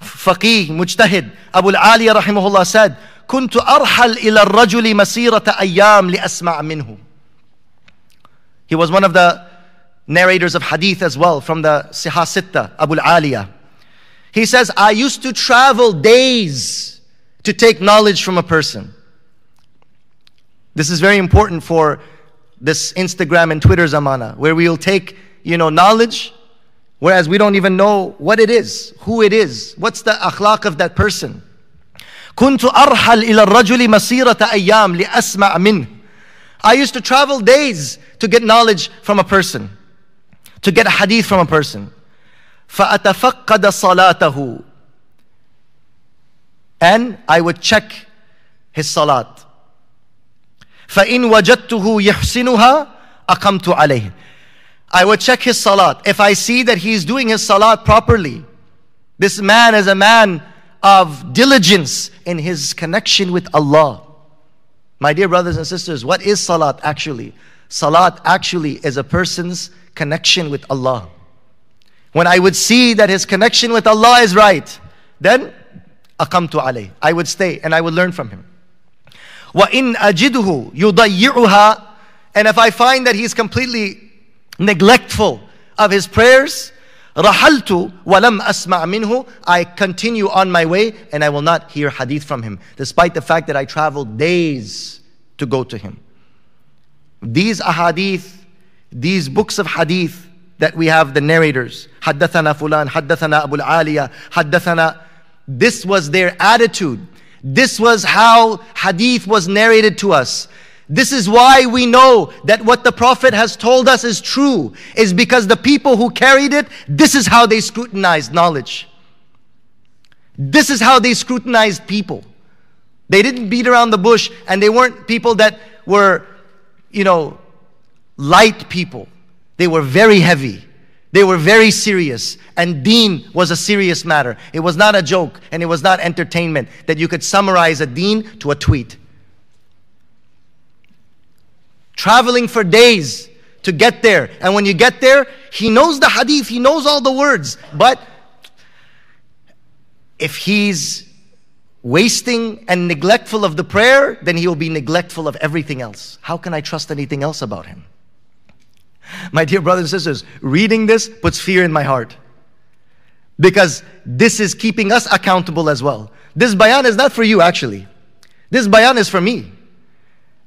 faqih, mujtahid, Abu Aliya rahimahullah said, كنت أرحل إلى الرجل مسيرة أيام لأسمع منه. He was one of the narrators of hadith as well from the Sihah Sitta, Abu Aliya. He says, I used to travel days to take knowledge from a person. This is very important for this Instagram and Twitter zamana, where we'll take, you know, knowledge, whereas we don't even know what it is, who it is, what's the akhlaq of that person. كنت أرحل إلى الرجل مسيرة أيام لأسمع منه. I used to travel days to get knowledge from a person, to get a hadith from a person. فأتفقد صلاته. And I would check his salat. فإن وجدته يحسنها أقمت عليه. I would check his salat. If I see that he's doing his salat properly, this man is a man of diligence in his connection with Allah. My dear brothers and sisters, what is salat actually? Salat actually is a person's connection with Allah. When I would see that his connection with Allah is right, then aqamtu alayh. I would stay and I would learn from him. وَإِنْ أَجِدُهُ يُضَيِّعُهَا And if I find that he's completely neglectful of his prayers, رحلت ولم أسمع منه I continue on my way and I will not hear hadith from him despite the fact that I traveled days to go to him these ahadith these books of hadith that we have the narrators. Haddathana Fulan, Haddathana Abu Aliya, Haddathana. This was their attitude. This was how hadith was narrated to us. This is why we know that what the Prophet has told us is true, is because the people who carried it, this is how they scrutinized knowledge. This is how they scrutinized people. They didn't beat around the bush and they weren't people that were, you know, light people. They were very heavy. They were very serious. And deen was a serious matter. It was not a joke and it was not entertainment that you could summarize a deen to a tweet traveling for days to get there. And when you get there, he knows the hadith, he knows all the words. But if he's wasting and neglectful of the prayer, then he will be neglectful of everything else. How can I trust anything else about him? My dear brothers and sisters, reading this puts fear in my heart. Because this is keeping us accountable as well. This bayan is not for you actually. This bayan is for me.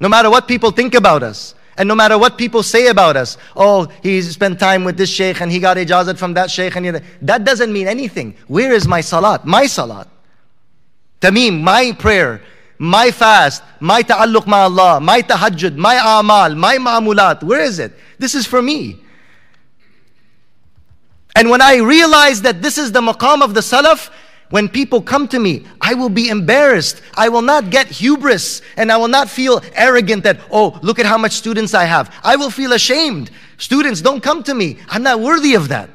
No matter what people think about us, and no matter what people say about us, oh, he spent time with this sheikh and he got ijazat from that sheikh, and that doesn't mean anything. Where is my salat? My salat. Tamim, my prayer, my fast, my ta'alluq ma Allah, my tahajjud, my amal, my ma'amulat. Where is it? This is for me. And when I realize that this is the maqam of the salaf, when people come to me, I will be embarrassed. I will not get hubris and I will not feel arrogant that, oh, look at how much students I have. I will feel ashamed. Students, don't come to me. I'm not worthy of that.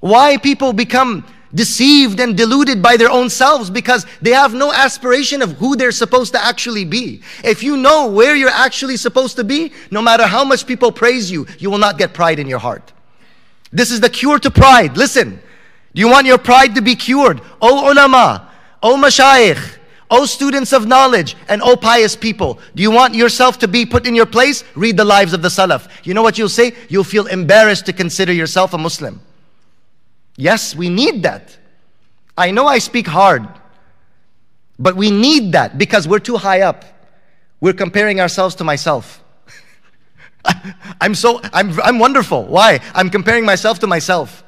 Why people become deceived and deluded by their own selves because they have no aspiration of who they're supposed to actually be. If you know where you're actually supposed to be, no matter how much people praise you, you will not get pride in your heart. This is the cure to pride. Listen, do you want your pride to be cured? O ulama, O mashayikh, O students of knowledge, and O pious people, do you want yourself to be put in your place? Read the lives of the Salaf. You know what you'll say? You'll feel embarrassed to consider yourself a Muslim. Yes, we need that. I know I speak hard, but we need that because we're too high up. We're comparing ourselves to myself. I'm so, I'm, I'm wonderful. Why? I'm comparing myself to myself.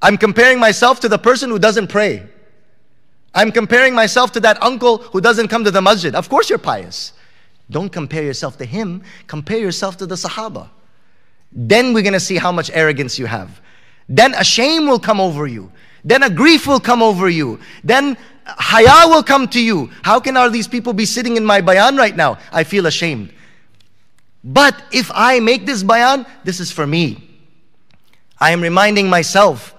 I'm comparing myself to the person who doesn't pray. I'm comparing myself to that uncle who doesn't come to the masjid. Of course, you're pious. Don't compare yourself to him, compare yourself to the Sahaba. Then we're gonna see how much arrogance you have. Then a shame will come over you. Then a grief will come over you. Then haya will come to you. How can all these people be sitting in my bayan right now? I feel ashamed. But if I make this bayan, this is for me. I am reminding myself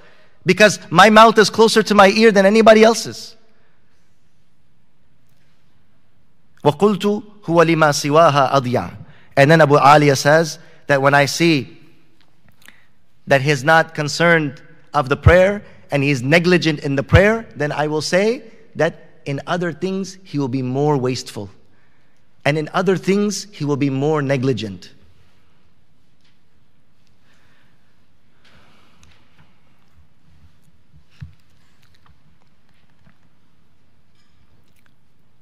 because my mouth is closer to my ear than anybody else's. وَقُلْتُ هُوَ لِمَا سِوَاهَا أَضْيَعُ And then Abu Aliya says that when I see that he is not concerned of the prayer and he is negligent in the prayer, then I will say that in other things he will be more wasteful. And in other things he will be more negligent.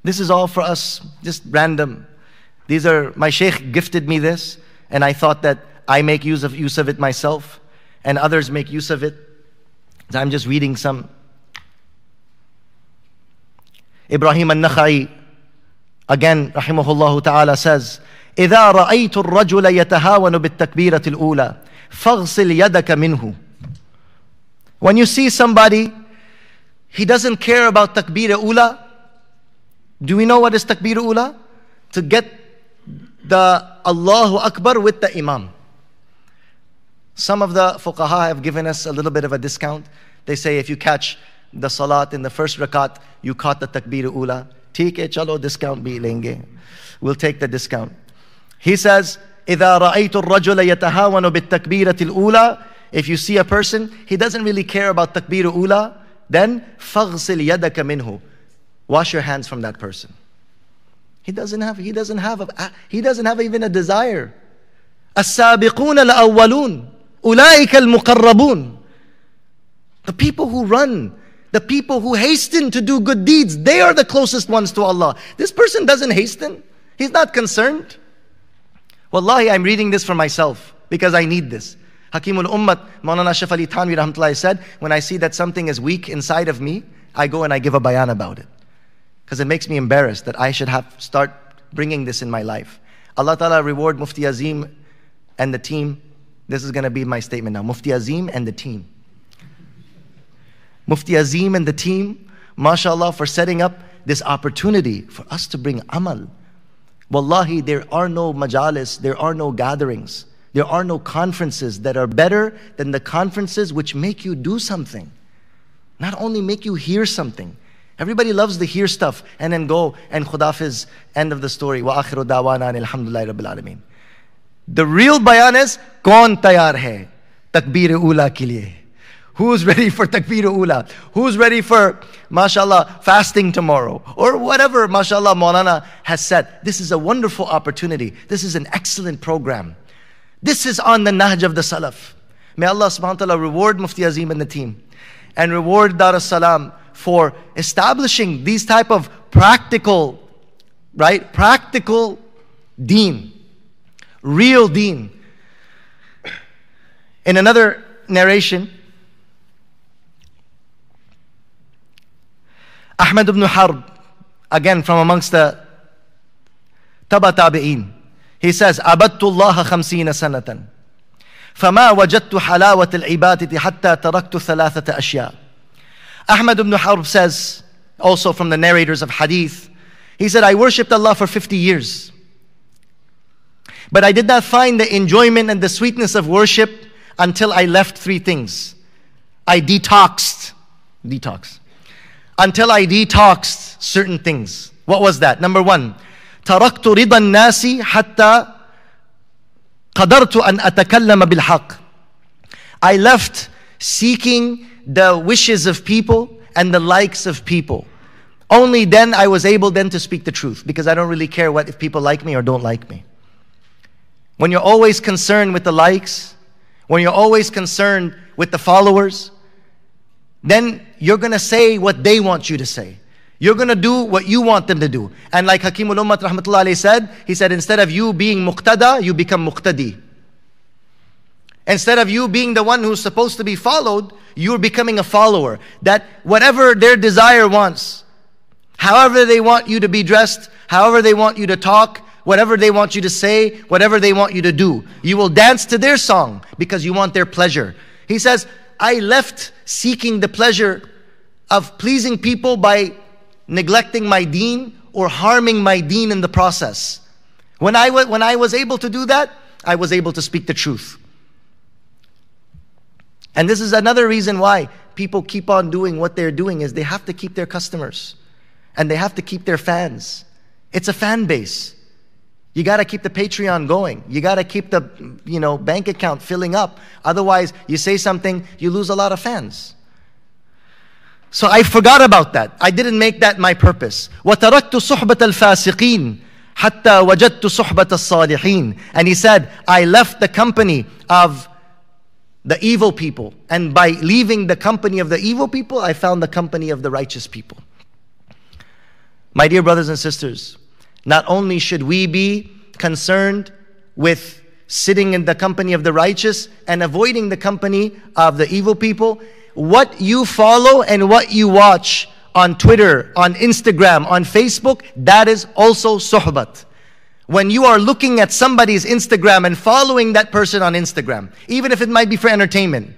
This is all for us, just random. These are, my sheikh gifted me this, and I thought that I make use of, use of it myself, and others make use of it. So I'm just reading some. Ibrahim al-Nakhai, again, rahimahullah ta'ala says, إذا رأيت الرجل يتهاون بالتكبيرة الأولى فاغسل يدك منه When you see somebody, he doesn't care about takbir ula, do we know what is takbir ula? To get the Allahu Akbar with the Imam. Some of the fuqaha have given us a little bit of a discount. They say if you catch the salat in the first rakat, you caught the takbir ula. ठीक है चलो discount भी लेंगे. We'll take the discount. He says, إذا رأيت الرجل يتهاون بالتكبيرة الأولى If you see a person, he doesn't really care about takbir ula, then فاغسل يدك منه. Wash your hands from that person. He doesn't have, he doesn't have, a, he doesn't have even a desire. السابقون الأولون Ulaika al-muqarrabun. The people who run, the people who hasten to do good deeds, they are the closest ones to Allah. This person doesn't hasten. He's not concerned. Wallahi, I'm reading this for myself because I need this. Hakimul Ummat, Maulana Ashraf Ali rahmatullahi said, when I see that something is weak inside of me, I go and I give a bayan about it. Because it makes me embarrassed that I should have start bringing this in my life. Allah Ta'ala reward Mufti Azim and the team this is going to be my statement now. Mufti Azim and the team. Mufti Azim and the team, mashallah, for setting up this opportunity for us to bring amal. Wallahi, there are no majalis, there are no gatherings, there are no conferences that are better than the conferences which make you do something. Not only make you hear something, Everybody loves to hear stuff and then go and Khudafiz, end of the story. Wa akhiru dawana alhamdulillah rabbil alameen. The real bayan is, kaun tayar hai takbir ula ke liye. Who's ready for takbir ula? Who's ready for, mashallah, fasting tomorrow? Or whatever, mashallah, Maulana has said. This is a wonderful opportunity. This is an excellent program. This is on the Nahj of the Salaf. May Allah subhanahu wa ta'ala reward Mufti Azim and the team and reward Dar es Salaam for establishing these type of practical, right? Practical deen, real deen. In another narration, Ahmad ibn Harb, again from amongst the Taba Tabi'in, he says, عبدت الله خمسين سنة فما وجدت حلاوة العبادة حتى تركت ثلاثة أشياء Ahmad ibn Harb says, also from the narrators of hadith, he said, I worshipped Allah for 50 years. But I did not find the enjoyment and the sweetness of worship until I left three things. I detoxed. Detox. Until I detoxed certain things. What was that? Number one, تركت رضا الناس حتى قدرت أن أتكلم بالحق. I left seeking the wishes of people and the likes of people. Only then I was able then to speak the truth because I don't really care what if people like me or don't like me. When you're always concerned with the likes, when you're always concerned with the followers, then you're gonna say what they want you to say. You're gonna do what you want them to do. And like Hakim Ummat rahmatullah said, he said, instead of you being muqtada, you become muqtadi. Instead of you being the one who's supposed to be followed, you're becoming a follower. That whatever their desire wants, however they want you to be dressed, however they want you to talk, whatever they want you to say, whatever they want you to do, you will dance to their song because you want their pleasure. He says, I left seeking the pleasure of pleasing people by neglecting my deen or harming my deen in the process. When I, when I was able to do that, I was able to speak the truth. And this is another reason why people keep on doing what they're doing is they have to keep their customers and they have to keep their fans. It's a fan base. You got to keep the Patreon going. You got to keep the you know bank account filling up. Otherwise, you say something, you lose a lot of fans. So I forgot about that. I didn't make that my purpose. وَتَرَكْتُ صُحْبَةَ الْفَاسِقِينَ حَتَّى وَجَدْتُ صُحْبَةَ الصَّالِحِينَ And he said, I left the company of the evil people. And by leaving the company of the evil people, I found the company of the righteous people. My dear brothers and sisters, not only should we be concerned with sitting in the company of the righteous and avoiding the company of the evil people, what you follow and what you watch on Twitter, on Instagram, on Facebook, that is also suhbat. When you are looking at somebody's Instagram and following that person on Instagram, even if it might be for entertainment,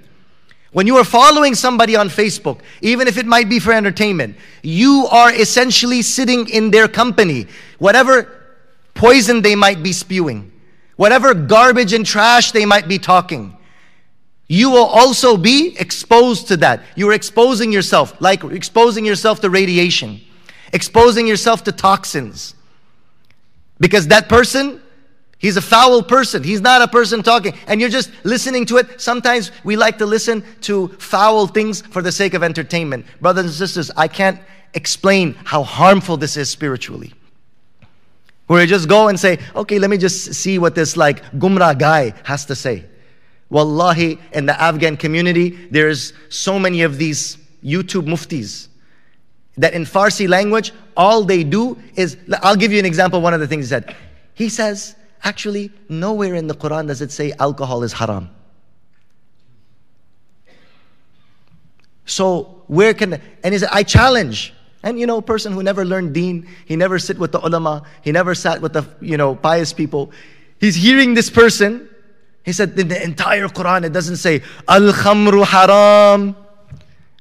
when you are following somebody on Facebook, even if it might be for entertainment, you are essentially sitting in their company. Whatever poison they might be spewing, whatever garbage and trash they might be talking, you will also be exposed to that. You're exposing yourself, like exposing yourself to radiation, exposing yourself to toxins. Because that person, he's a foul person. He's not a person talking. And you're just listening to it. Sometimes we like to listen to foul things for the sake of entertainment. Brothers and sisters, I can't explain how harmful this is spiritually. Where you just go and say, okay, let me just see what this like gumrah guy has to say. Wallahi, in the Afghan community, there's so many of these YouTube muftis that in Farsi language, all they do is, I'll give you an example, one of the things he said. He says, actually, nowhere in the Quran does it say alcohol is haram. So where can, and he said, I challenge. And you know, a person who never learned deen, he never sit with the ulama, he never sat with the, you know, pious people. He's hearing this person. He said, in the entire Quran, it doesn't say, al-khamru haram.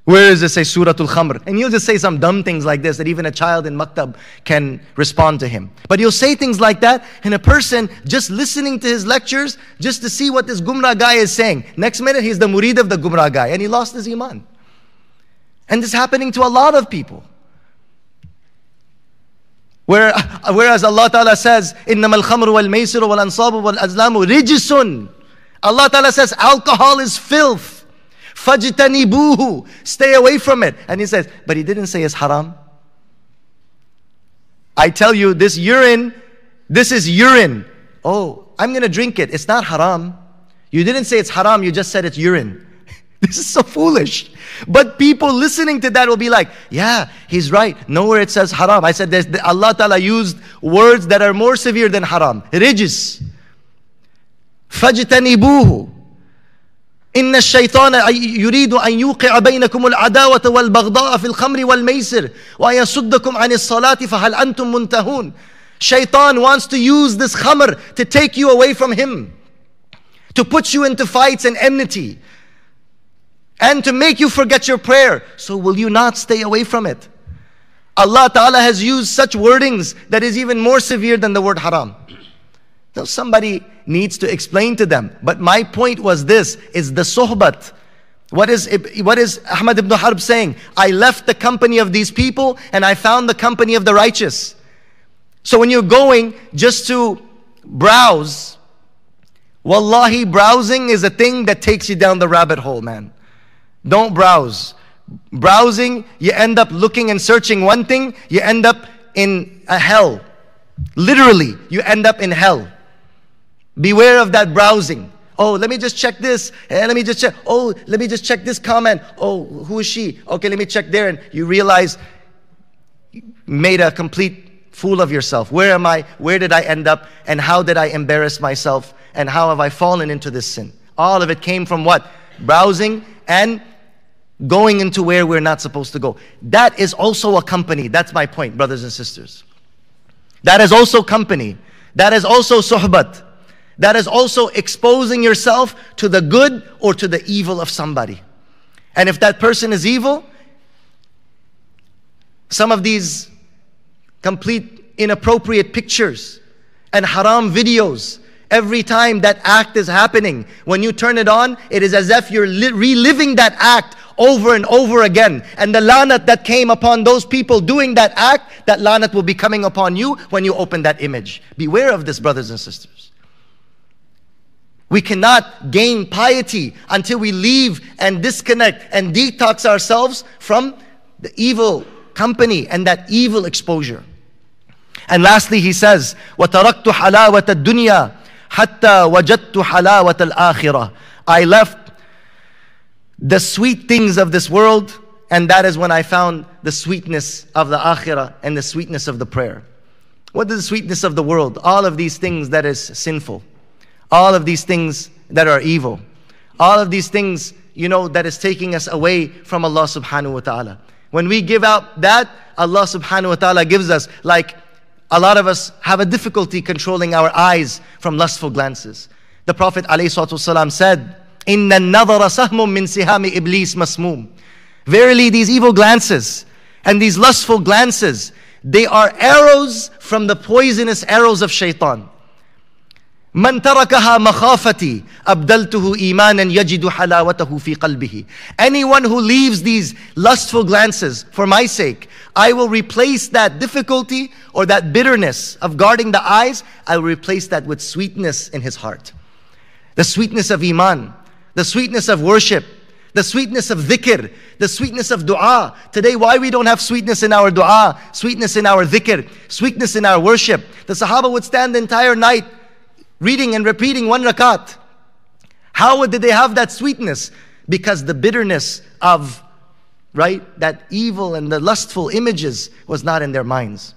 Where does it say Surah Al-Khamr? And he'll just say some dumb things like this that even a child in maktab can respond to him. But he'll say things like that, and a person just listening to his lectures just to see what this Gumrah guy is saying. Next minute, he's the murid of the Gumrah guy, and he lost his iman. And this is happening to a lot of people. Where, whereas Allah Ta'ala says, إِنَّمَا الْخَمْرُ وَالْمَيْسِرُ وَالْأَنصَابُ وَالْأَزْلَامُ رِجِسٌ Allah Ta'ala says, alcohol is filth. Fajtanibuhu. Stay away from it. And he says, but he didn't say it's haram. I tell you, this urine, this is urine. Oh, I'm going to drink it. It's not haram. You didn't say it's haram, you just said it's urine. this is so foolish. But people listening to that will be like, yeah, he's right. Nowhere it says haram. I said this, Allah Ta'ala used words that are more severe than haram. Rijis. Fajtanibuhu. إن الشيطان يريد أن يوقع بينكم العداوة والبغضاء في الخمر والميسر ويصدكم عن الصلاة فهل أنتم منتهون Shaitan wants to use this khamr to take you away from him, to put you into fights and enmity, and to make you forget your prayer. So will you not stay away from it? Allah Ta'ala has used such wordings that is even more severe than the word haram. Now somebody needs to explain to them. But my point was this, is the sohbat. What is, what is Ahmad ibn Harb saying? I left the company of these people and I found the company of the righteous. So when you're going just to browse, wallahi, browsing is a thing that takes you down the rabbit hole, man. Don't browse. Browsing, you end up looking and searching one thing, you end up in a hell. Literally, you end up in hell. Beware of that browsing. Oh, let me just check this. And eh, let me just check. Oh, let me just check this comment. Oh, who is she? Okay, let me check there. And you realize you made a complete fool of yourself. Where am I? Where did I end up? And how did I embarrass myself? And how have I fallen into this sin? All of it came from what? Browsing and going into where we're not supposed to go. That is also a company. That's my point, brothers and sisters. That is also company. That is also suhbat. That is also exposing yourself to the good or to the evil of somebody. And if that person is evil, some of these complete inappropriate pictures and haram videos, every time that act is happening, when you turn it on, it is as if you're li- reliving that act over and over again. And the lanat that came upon those people doing that act, that lanat will be coming upon you when you open that image. Beware of this, brothers and sisters. We cannot gain piety until we leave and disconnect and detox ourselves from the evil company and that evil exposure. And lastly, he says, وَتَرَكْتُ حَلَاوَةَ الدُّنْيَا حَتَّى وَجَدْتُ حَلَاوَةَ الْآخِرَةِ I left the sweet things of this world, and that is when I found the sweetness of the akhirah and the sweetness of the prayer. What is the sweetness of the world? All of these things that is sinful all of these things that are evil, all of these things, you know, that is taking us away from Allah subhanahu wa ta'ala. When we give out that, Allah subhanahu wa ta'ala gives us, like a lot of us have a difficulty controlling our eyes from lustful glances. The Prophet ﷺ said, Inna nadara sahmum min sihami iblis masmum. Verily, these evil glances and these lustful glances, they are arrows from the poisonous arrows of shaitan. من تركها مخافتي أبدلته إيمانا يجد حلاوته في قلبه Anyone who leaves these lustful glances for my sake, I will replace that difficulty or that bitterness of guarding the eyes, I will replace that with sweetness in his heart. The sweetness of Iman, the sweetness of worship, the sweetness of dhikr, the sweetness of dua. Today, why we don't have sweetness in our dua, sweetness in our dhikr, sweetness in our worship. The Sahaba would stand the entire night reading and repeating one rakat. How did they have that sweetness? Because the bitterness of, right, that evil and the lustful images was not in their minds.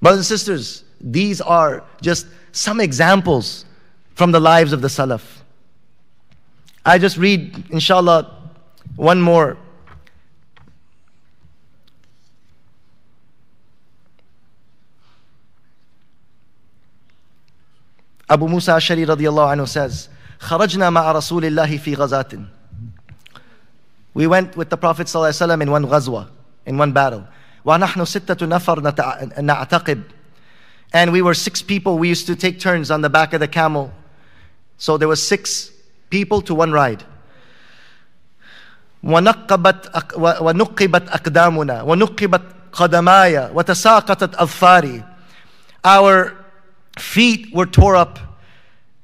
Brothers and sisters, these are just some examples from the lives of the Salaf. I just read, inshallah, one more Abu Musa Ashari radiallahu anhu says, خرجنا مع رسول الله في غزاة. We went with the Prophet صلى الله عليه وسلم in one غزوة, in one battle. ونحن ستة نفر نعتقب. And we were six people. We used to take turns on the back of the camel. So there was six people to one ride. ونقبت ونقبت أقدامنا ونقبت قدماي وتساقطت أظفاري. Our feet were tore up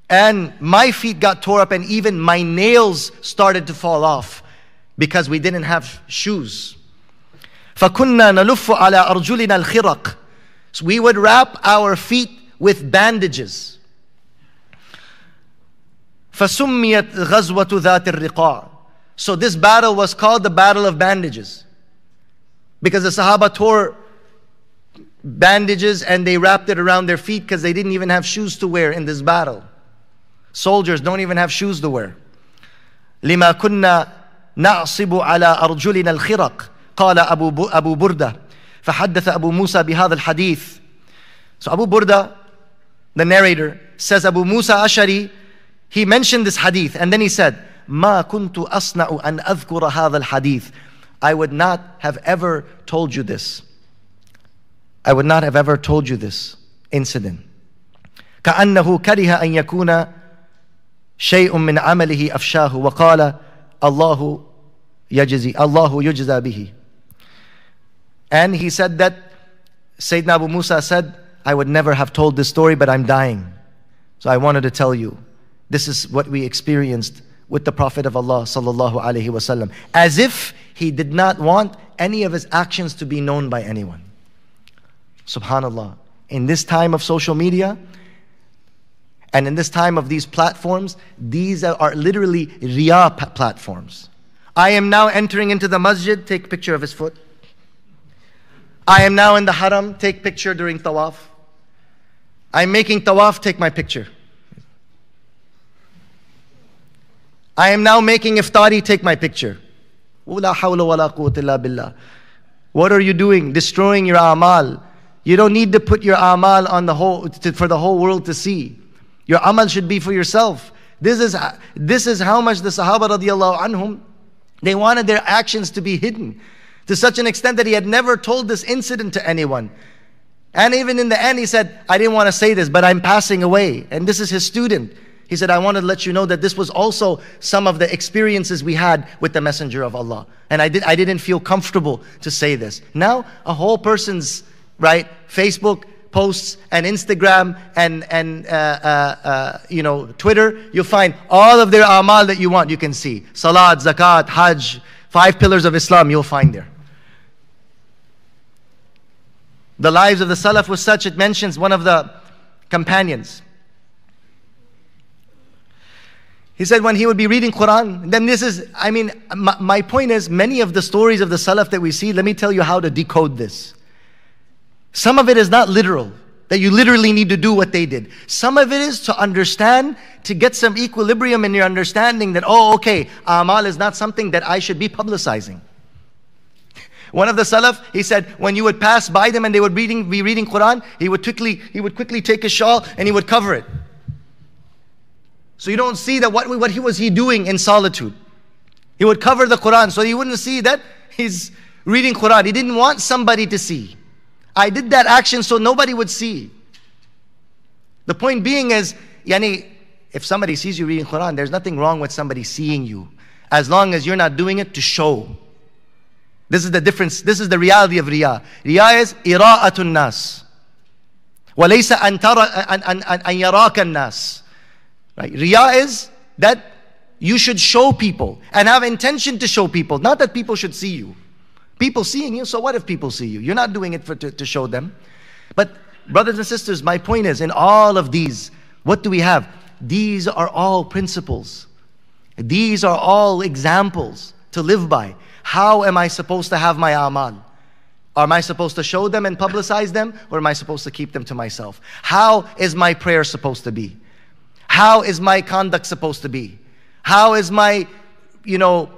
and my feet got tore up and even my nails started to fall off because we didn't have shoes فكنا نلف على أرجلنا الخرق so we would wrap our feet with bandages فسميت غزوة ذات الرقاع. So this battle was called the Battle of Bandages. Because the Sahaba tore bandages and they wrapped it around their feet because they didn't even have shoes to wear in this battle. Soldiers don't even have shoes to wear. لما كنا نعصب على أرجلنا الخرق قال أبو, أبو بردة فحدث أبو موسى بهذا الحديث So Abu Burda, the narrator, says Abu Musa Ashari, he mentioned this hadith and then he said, ما كنت أصنع أن أذكر هذا الحديث I would not have ever told you this. I would not have ever told you this incident. كأنه كره أن يكون شيء من عمله أفشاه وقال الله يجزي الله يجزى به. And he said that Sayyidina Abu Musa said, I would never have told this story, but I'm dying. So I wanted to tell you. This is what we experienced with the Prophet of Allah sallallahu alaihi wasallam, as if he did not want any of his actions to be known by anyone. Subhanallah. In this time of social media, and in this time of these platforms, these are literally riyah platforms. I am now entering into the masjid, take picture of his foot. I am now in the haram, take picture during tawaf. I'm making tawaf, take my picture. I am now making iftari, take my picture. What are you doing? Destroying your amal. You don't need to put your amal on the whole to, for the whole world to see. Your amal should be for yourself. This is this is how much the Sahaba radiallahu anhum they wanted their actions to be hidden to such an extent that he had never told this incident to anyone. And even in the end, he said, I didn't want to say this, but I'm passing away. And this is his student. He said, I want to let you know that this was also some of the experiences we had with the Messenger of Allah. And I, did, I didn't feel comfortable to say this. Now, a whole person's, right, Facebook posts and Instagram and, and uh, uh, uh, you know, Twitter, you'll find all of their amal that you want, you can see. Salat, zakat, hajj, five pillars of Islam, you'll find there. The lives of the Salaf was such, it mentions one of the companions. He said when he would be reading Quran, then this is, I mean, my, my, point is, many of the stories of the Salaf that we see, let me tell you how to decode this. Some of it is not literal, that you literally need to do what they did. Some of it is to understand, to get some equilibrium in your understanding that, oh, okay, amal is not something that I should be publicizing. One of the Salaf, he said, when you would pass by them and they would reading, be reading Quran, he would quickly, he would quickly take his shawl and he would cover it. So you don't see that what, what he was he doing in solitude. He would cover the Quran so you wouldn't see that he's reading Quran. He didn't want somebody to see. I did that action so nobody would see. The point being is, yani, if somebody sees you reading Quran, there's nothing wrong with somebody seeing you. As long as you're not doing it to show. This is the difference. This is the reality of Riyah. Riyah is ira'atun nas. وليس أن ترى أن أن أن يراك الناس. Right? Riyah is that you should show people and have intention to show people, not that people should see you. People seeing you, so what if people see you? You're not doing it for, to, to show them. But, brothers and sisters, my point is in all of these, what do we have? These are all principles. These are all examples to live by. How am I supposed to have my amal? Am I supposed to show them and publicize them, or am I supposed to keep them to myself? How is my prayer supposed to be? How is my conduct supposed to be? How is my, you know,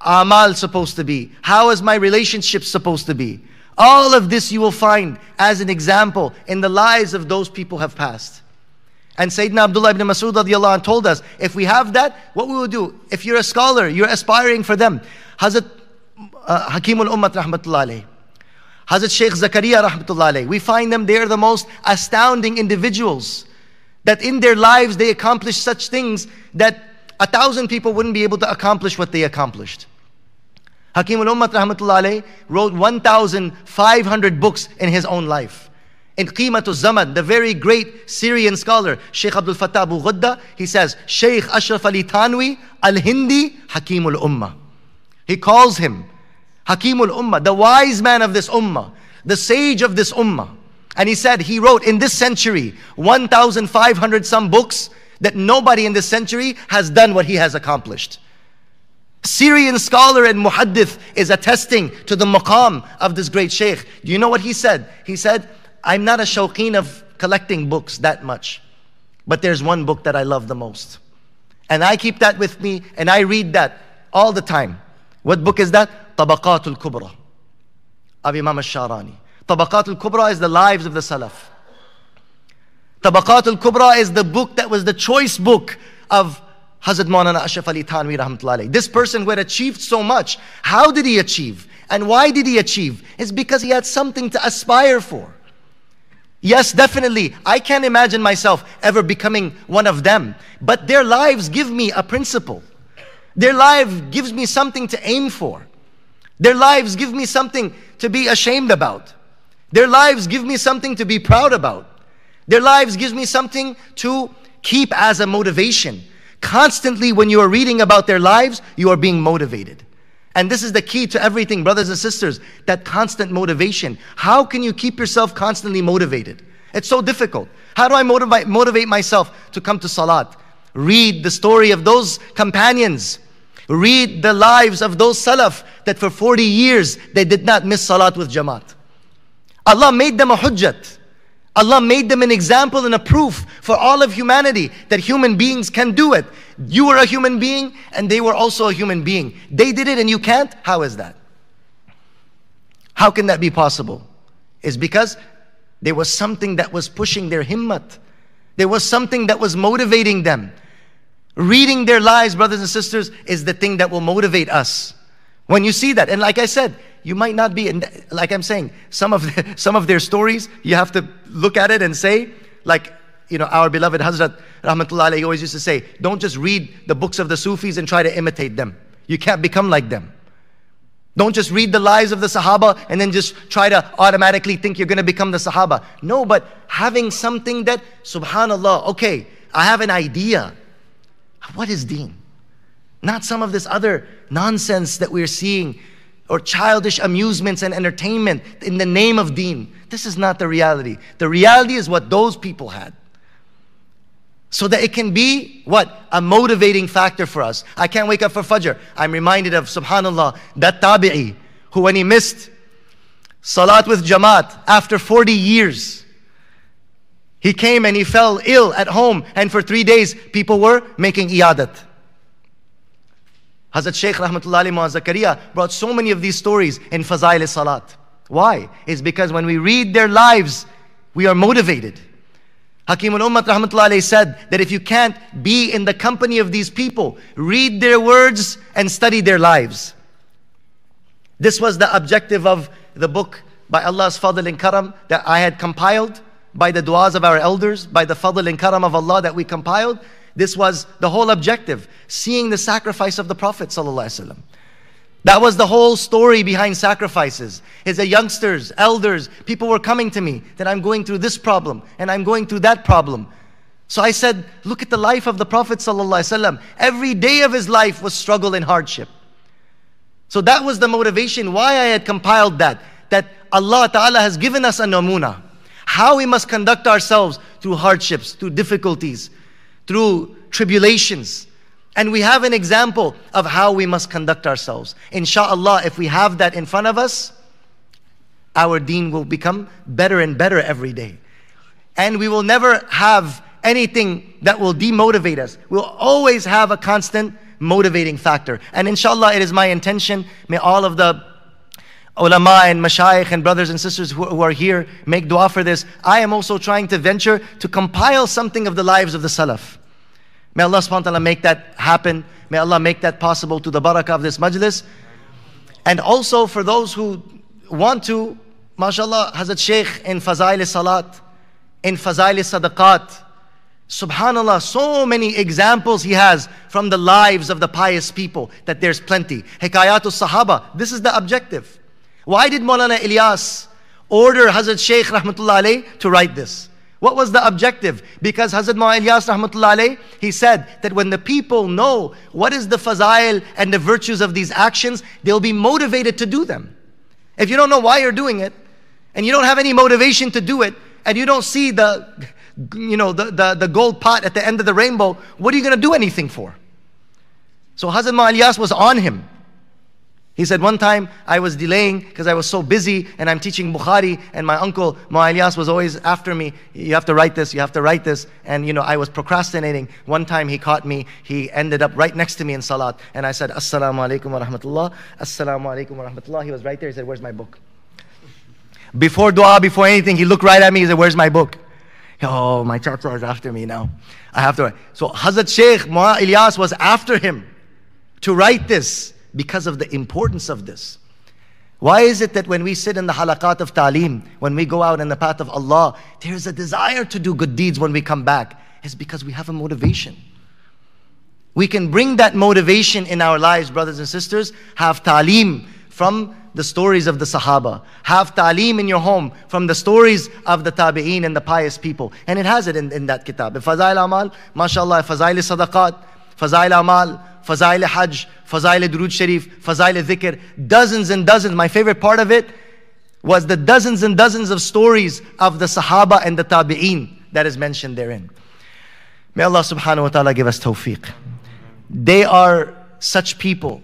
amal supposed to be? How is my relationship supposed to be? All of this you will find as an example in the lives of those people have passed. And Sayyidina Abdullah ibn Masud radiallahu told us, if we have that, what we will do, if you're a scholar, you're aspiring for them. Hazrat uh, Hakim al-Ummat rahmatullah alayh. Hazrat Sheikh Zakaria rahmatullah alayh. We find them, they are the most astounding individuals. That in their lives they accomplish such things that a thousand people wouldn't be able to accomplish what they accomplished. Hakim al-Ummat rahmatullah wrote 1,500 books in his own life. In Qimatul Zaman, the very great Syrian scholar, Sheikh Abdul Fattah Abu Ghudda, he says, Sheikh Ashraf Ali Thanwi al-Hindi Hakim al-Ummah. He calls him Hakim Hakimul Ummah, the wise man of this Ummah, the sage of this Ummah. And he said, he wrote in this century 1,500 some books that nobody in this century has done what he has accomplished. Syrian scholar and muhaddith is attesting to the maqam of this great sheikh. Do you know what he said? He said, I'm not a shawqeen of collecting books that much, but there's one book that I love the most. And I keep that with me and I read that all the time. What book is that? Tabaqatul Kubra of Imam al-Sharani. Tabaqatul Kubra is the lives of the Salaf. Tabaqatul Kubra is the book that was the choice book of Hazrat Maulana Ashraf Ali Thanwi rahmatullahi. This person who had achieved so much, how did he achieve? And why did he achieve? It's because he had something to aspire for. Yes, definitely. I can't imagine myself ever becoming one of them. But their lives give me a principle. Their life gives me something to aim for. Their lives give me something to be ashamed about. Their lives give me something to be proud about. Their lives gives me something to keep as a motivation. Constantly, when you are reading about their lives, you are being motivated. And this is the key to everything, brothers and sisters, that constant motivation. How can you keep yourself constantly motivated? It's so difficult. How do I motivate, motivate myself to come to Salat? Read the story of those companions. Read the lives of those Salaf that for 40 years they did not miss Salat with Jamaat. Allah made them a hujjat. Allah made them an example and a proof for all of humanity that human beings can do it. You were a human being and they were also a human being. They did it and you can't? How is that? How can that be possible? Is because there was something that was pushing their himmat. There was something that was motivating them. Reading their lives, brothers and sisters, is the thing that will motivate us. When you see that, and like I said, you might not be, and like I'm saying, some of, the, some of their stories, you have to look at it and say, like, you know, our beloved Hazrat Rahmatullah alayhi always used to say, don't just read the books of the Sufis and try to imitate them. You can't become like them. Don't just read the lives of the Sahaba and then just try to automatically think you're going to become the Sahaba. No, but having something that, subhanAllah, okay, I have an idea. What is deen? Not some of this other nonsense that we're seeing or childish amusements and entertainment in the name of deen. This is not the reality. The reality is what those people had. So that it can be what? A motivating factor for us. I can't wake up for Fajr. I'm reminded of, subhanAllah, that tabi'i who when he missed Salat with Jamaat after 40 years, he came and he fell ill at home and for three days people were making iyadat. Hazrat Shaykh Rahmatullahi Zakaria brought so many of these stories in Fazail Salat. Why? It's because when we read their lives, we are motivated. Hakim al-Ummat Rahmatullahi said that if you can't be in the company of these people, read their words and study their lives. This was the objective of the book by Allah's Fadl and Karam that I had compiled by the du'as of our elders, by the Fadl and Karam of Allah that we compiled. This was the whole objective, seeing the sacrifice of the Prophet That was the whole story behind sacrifices. Is that youngsters, elders, people were coming to me that I'm going through this problem and I'm going through that problem. So I said, look at the life of the Prophet Every day of his life was struggle and hardship. So that was the motivation why I had compiled that. That Allah Ta'ala has given us a namuna. How we must conduct ourselves through hardships, through difficulties, through tribulations. And we have an example of how we must conduct ourselves. Insha'Allah, if we have that in front of us, our deen will become better and better every day. And we will never have anything that will demotivate us. We'll always have a constant motivating factor. And inshallah, it is my intention, may all of the ulama and mashayikh and brothers and sisters who, who, are here make dua for this. I am also trying to venture to compile something of the lives of the Salaf. May Allah subhanahu wa ta'ala make that happen. May Allah make that possible to the barakah of this majlis. And also for those who want to, mashallah, Hazrat Shaykh in Fazail Salat, in Fazail Sadaqat, Subhanallah, so many examples he has from the lives of the pious people that there's plenty. Hikayatul Sahaba, this is the objective. Why did Maulana Ilyas order Hazrat Shaykh Rahmatullah to write this? What was the objective? Because Hazrat Maulana Ilyas Rahmatullah he said that when the people know what is the fazail and the virtues of these actions, they'll be motivated to do them. If you don't know why you're doing it, and you don't have any motivation to do it, and you don't see the, you know, the, the, the gold pot at the end of the rainbow, what are you going to do anything for? So Hazrat Ma'aliyas was on him. He said, one time I was delaying because I was so busy and I'm teaching Bukhari and my uncle Mu'ayyas was always after me. You have to write this, you have to write this. And you know, I was procrastinating. One time he caught me, he ended up right next to me in Salat. And I said, Assalamu alaikum wa rahmatullah, Assalamu alaikum wa rahmatullah. He was right there, he said, where's my book? Before dua, before anything, he looked right at me, he said, where's my book? Oh, my chacha is after me now. I have to write. So Hazrat Sheikh Mu'a was after him to write this because of the importance of this. Why is it that when we sit in the halaqat of ta'lim, when we go out in the path of Allah, there's a desire to do good deeds when we come back? It's because we have a motivation. We can bring that motivation in our lives, brothers and sisters. Have ta'lim from the stories of the Sahaba. Have ta'lim in your home from the stories of the Tabi'een and the pious people. And it has it in, in that kitab. Fazail Amal, mashallah, Fazail Sadaqat, Fazail Amal, Fazail Hajj, Fazail Durud Sharif, Fazail Dhikr, dozens and dozens. My favorite part of it was the dozens and dozens of stories of the Sahaba and the Tabi'een that is mentioned therein. May Allah subhanahu wa ta'ala give us tawfiq. They are such people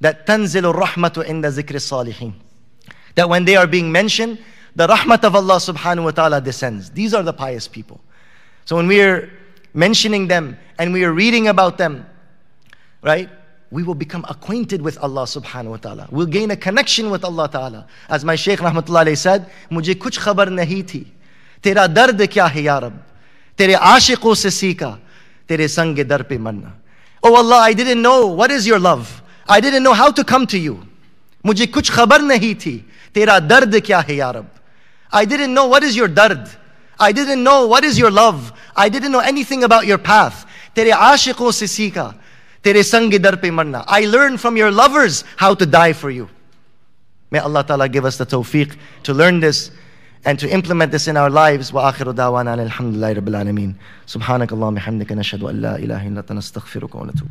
that tanzilu rahmatu inda zikri salihin. That when they are being mentioned, the rahmat of Allah subhanahu wa ta'ala descends. These are the pious people. So when we are mentioning them and we are reading about them, right? We will become acquainted with Allah subhanahu wa ta'ala. We'll gain a connection with Allah ta'ala. As my Shaykh rahmatullah said, Mujhe kuch khabar nahi thi. Tera dard kya hai ya Rab? Tere aashiqo se seeka. Tere sange dar pe manna. Oh Allah, I didn't know what is your love. I didn't know how to come to you. Mujhe kuch khabar nahi thi. Tera dard kya hai ya Rab? I didn't know what is your dard. I didn't know what is your love. I didn't know anything about your path. Tere aashiqo se. Tere sang marna. I learned from your lovers how to die for you. May Allah Ta'ala give us the tawfiq to learn this and to implement this in our lives. Wa دعوانا da'wana لله رب العالمين. سبحانك اللهم وبحمدك نشهد أن لا إله إلا أنت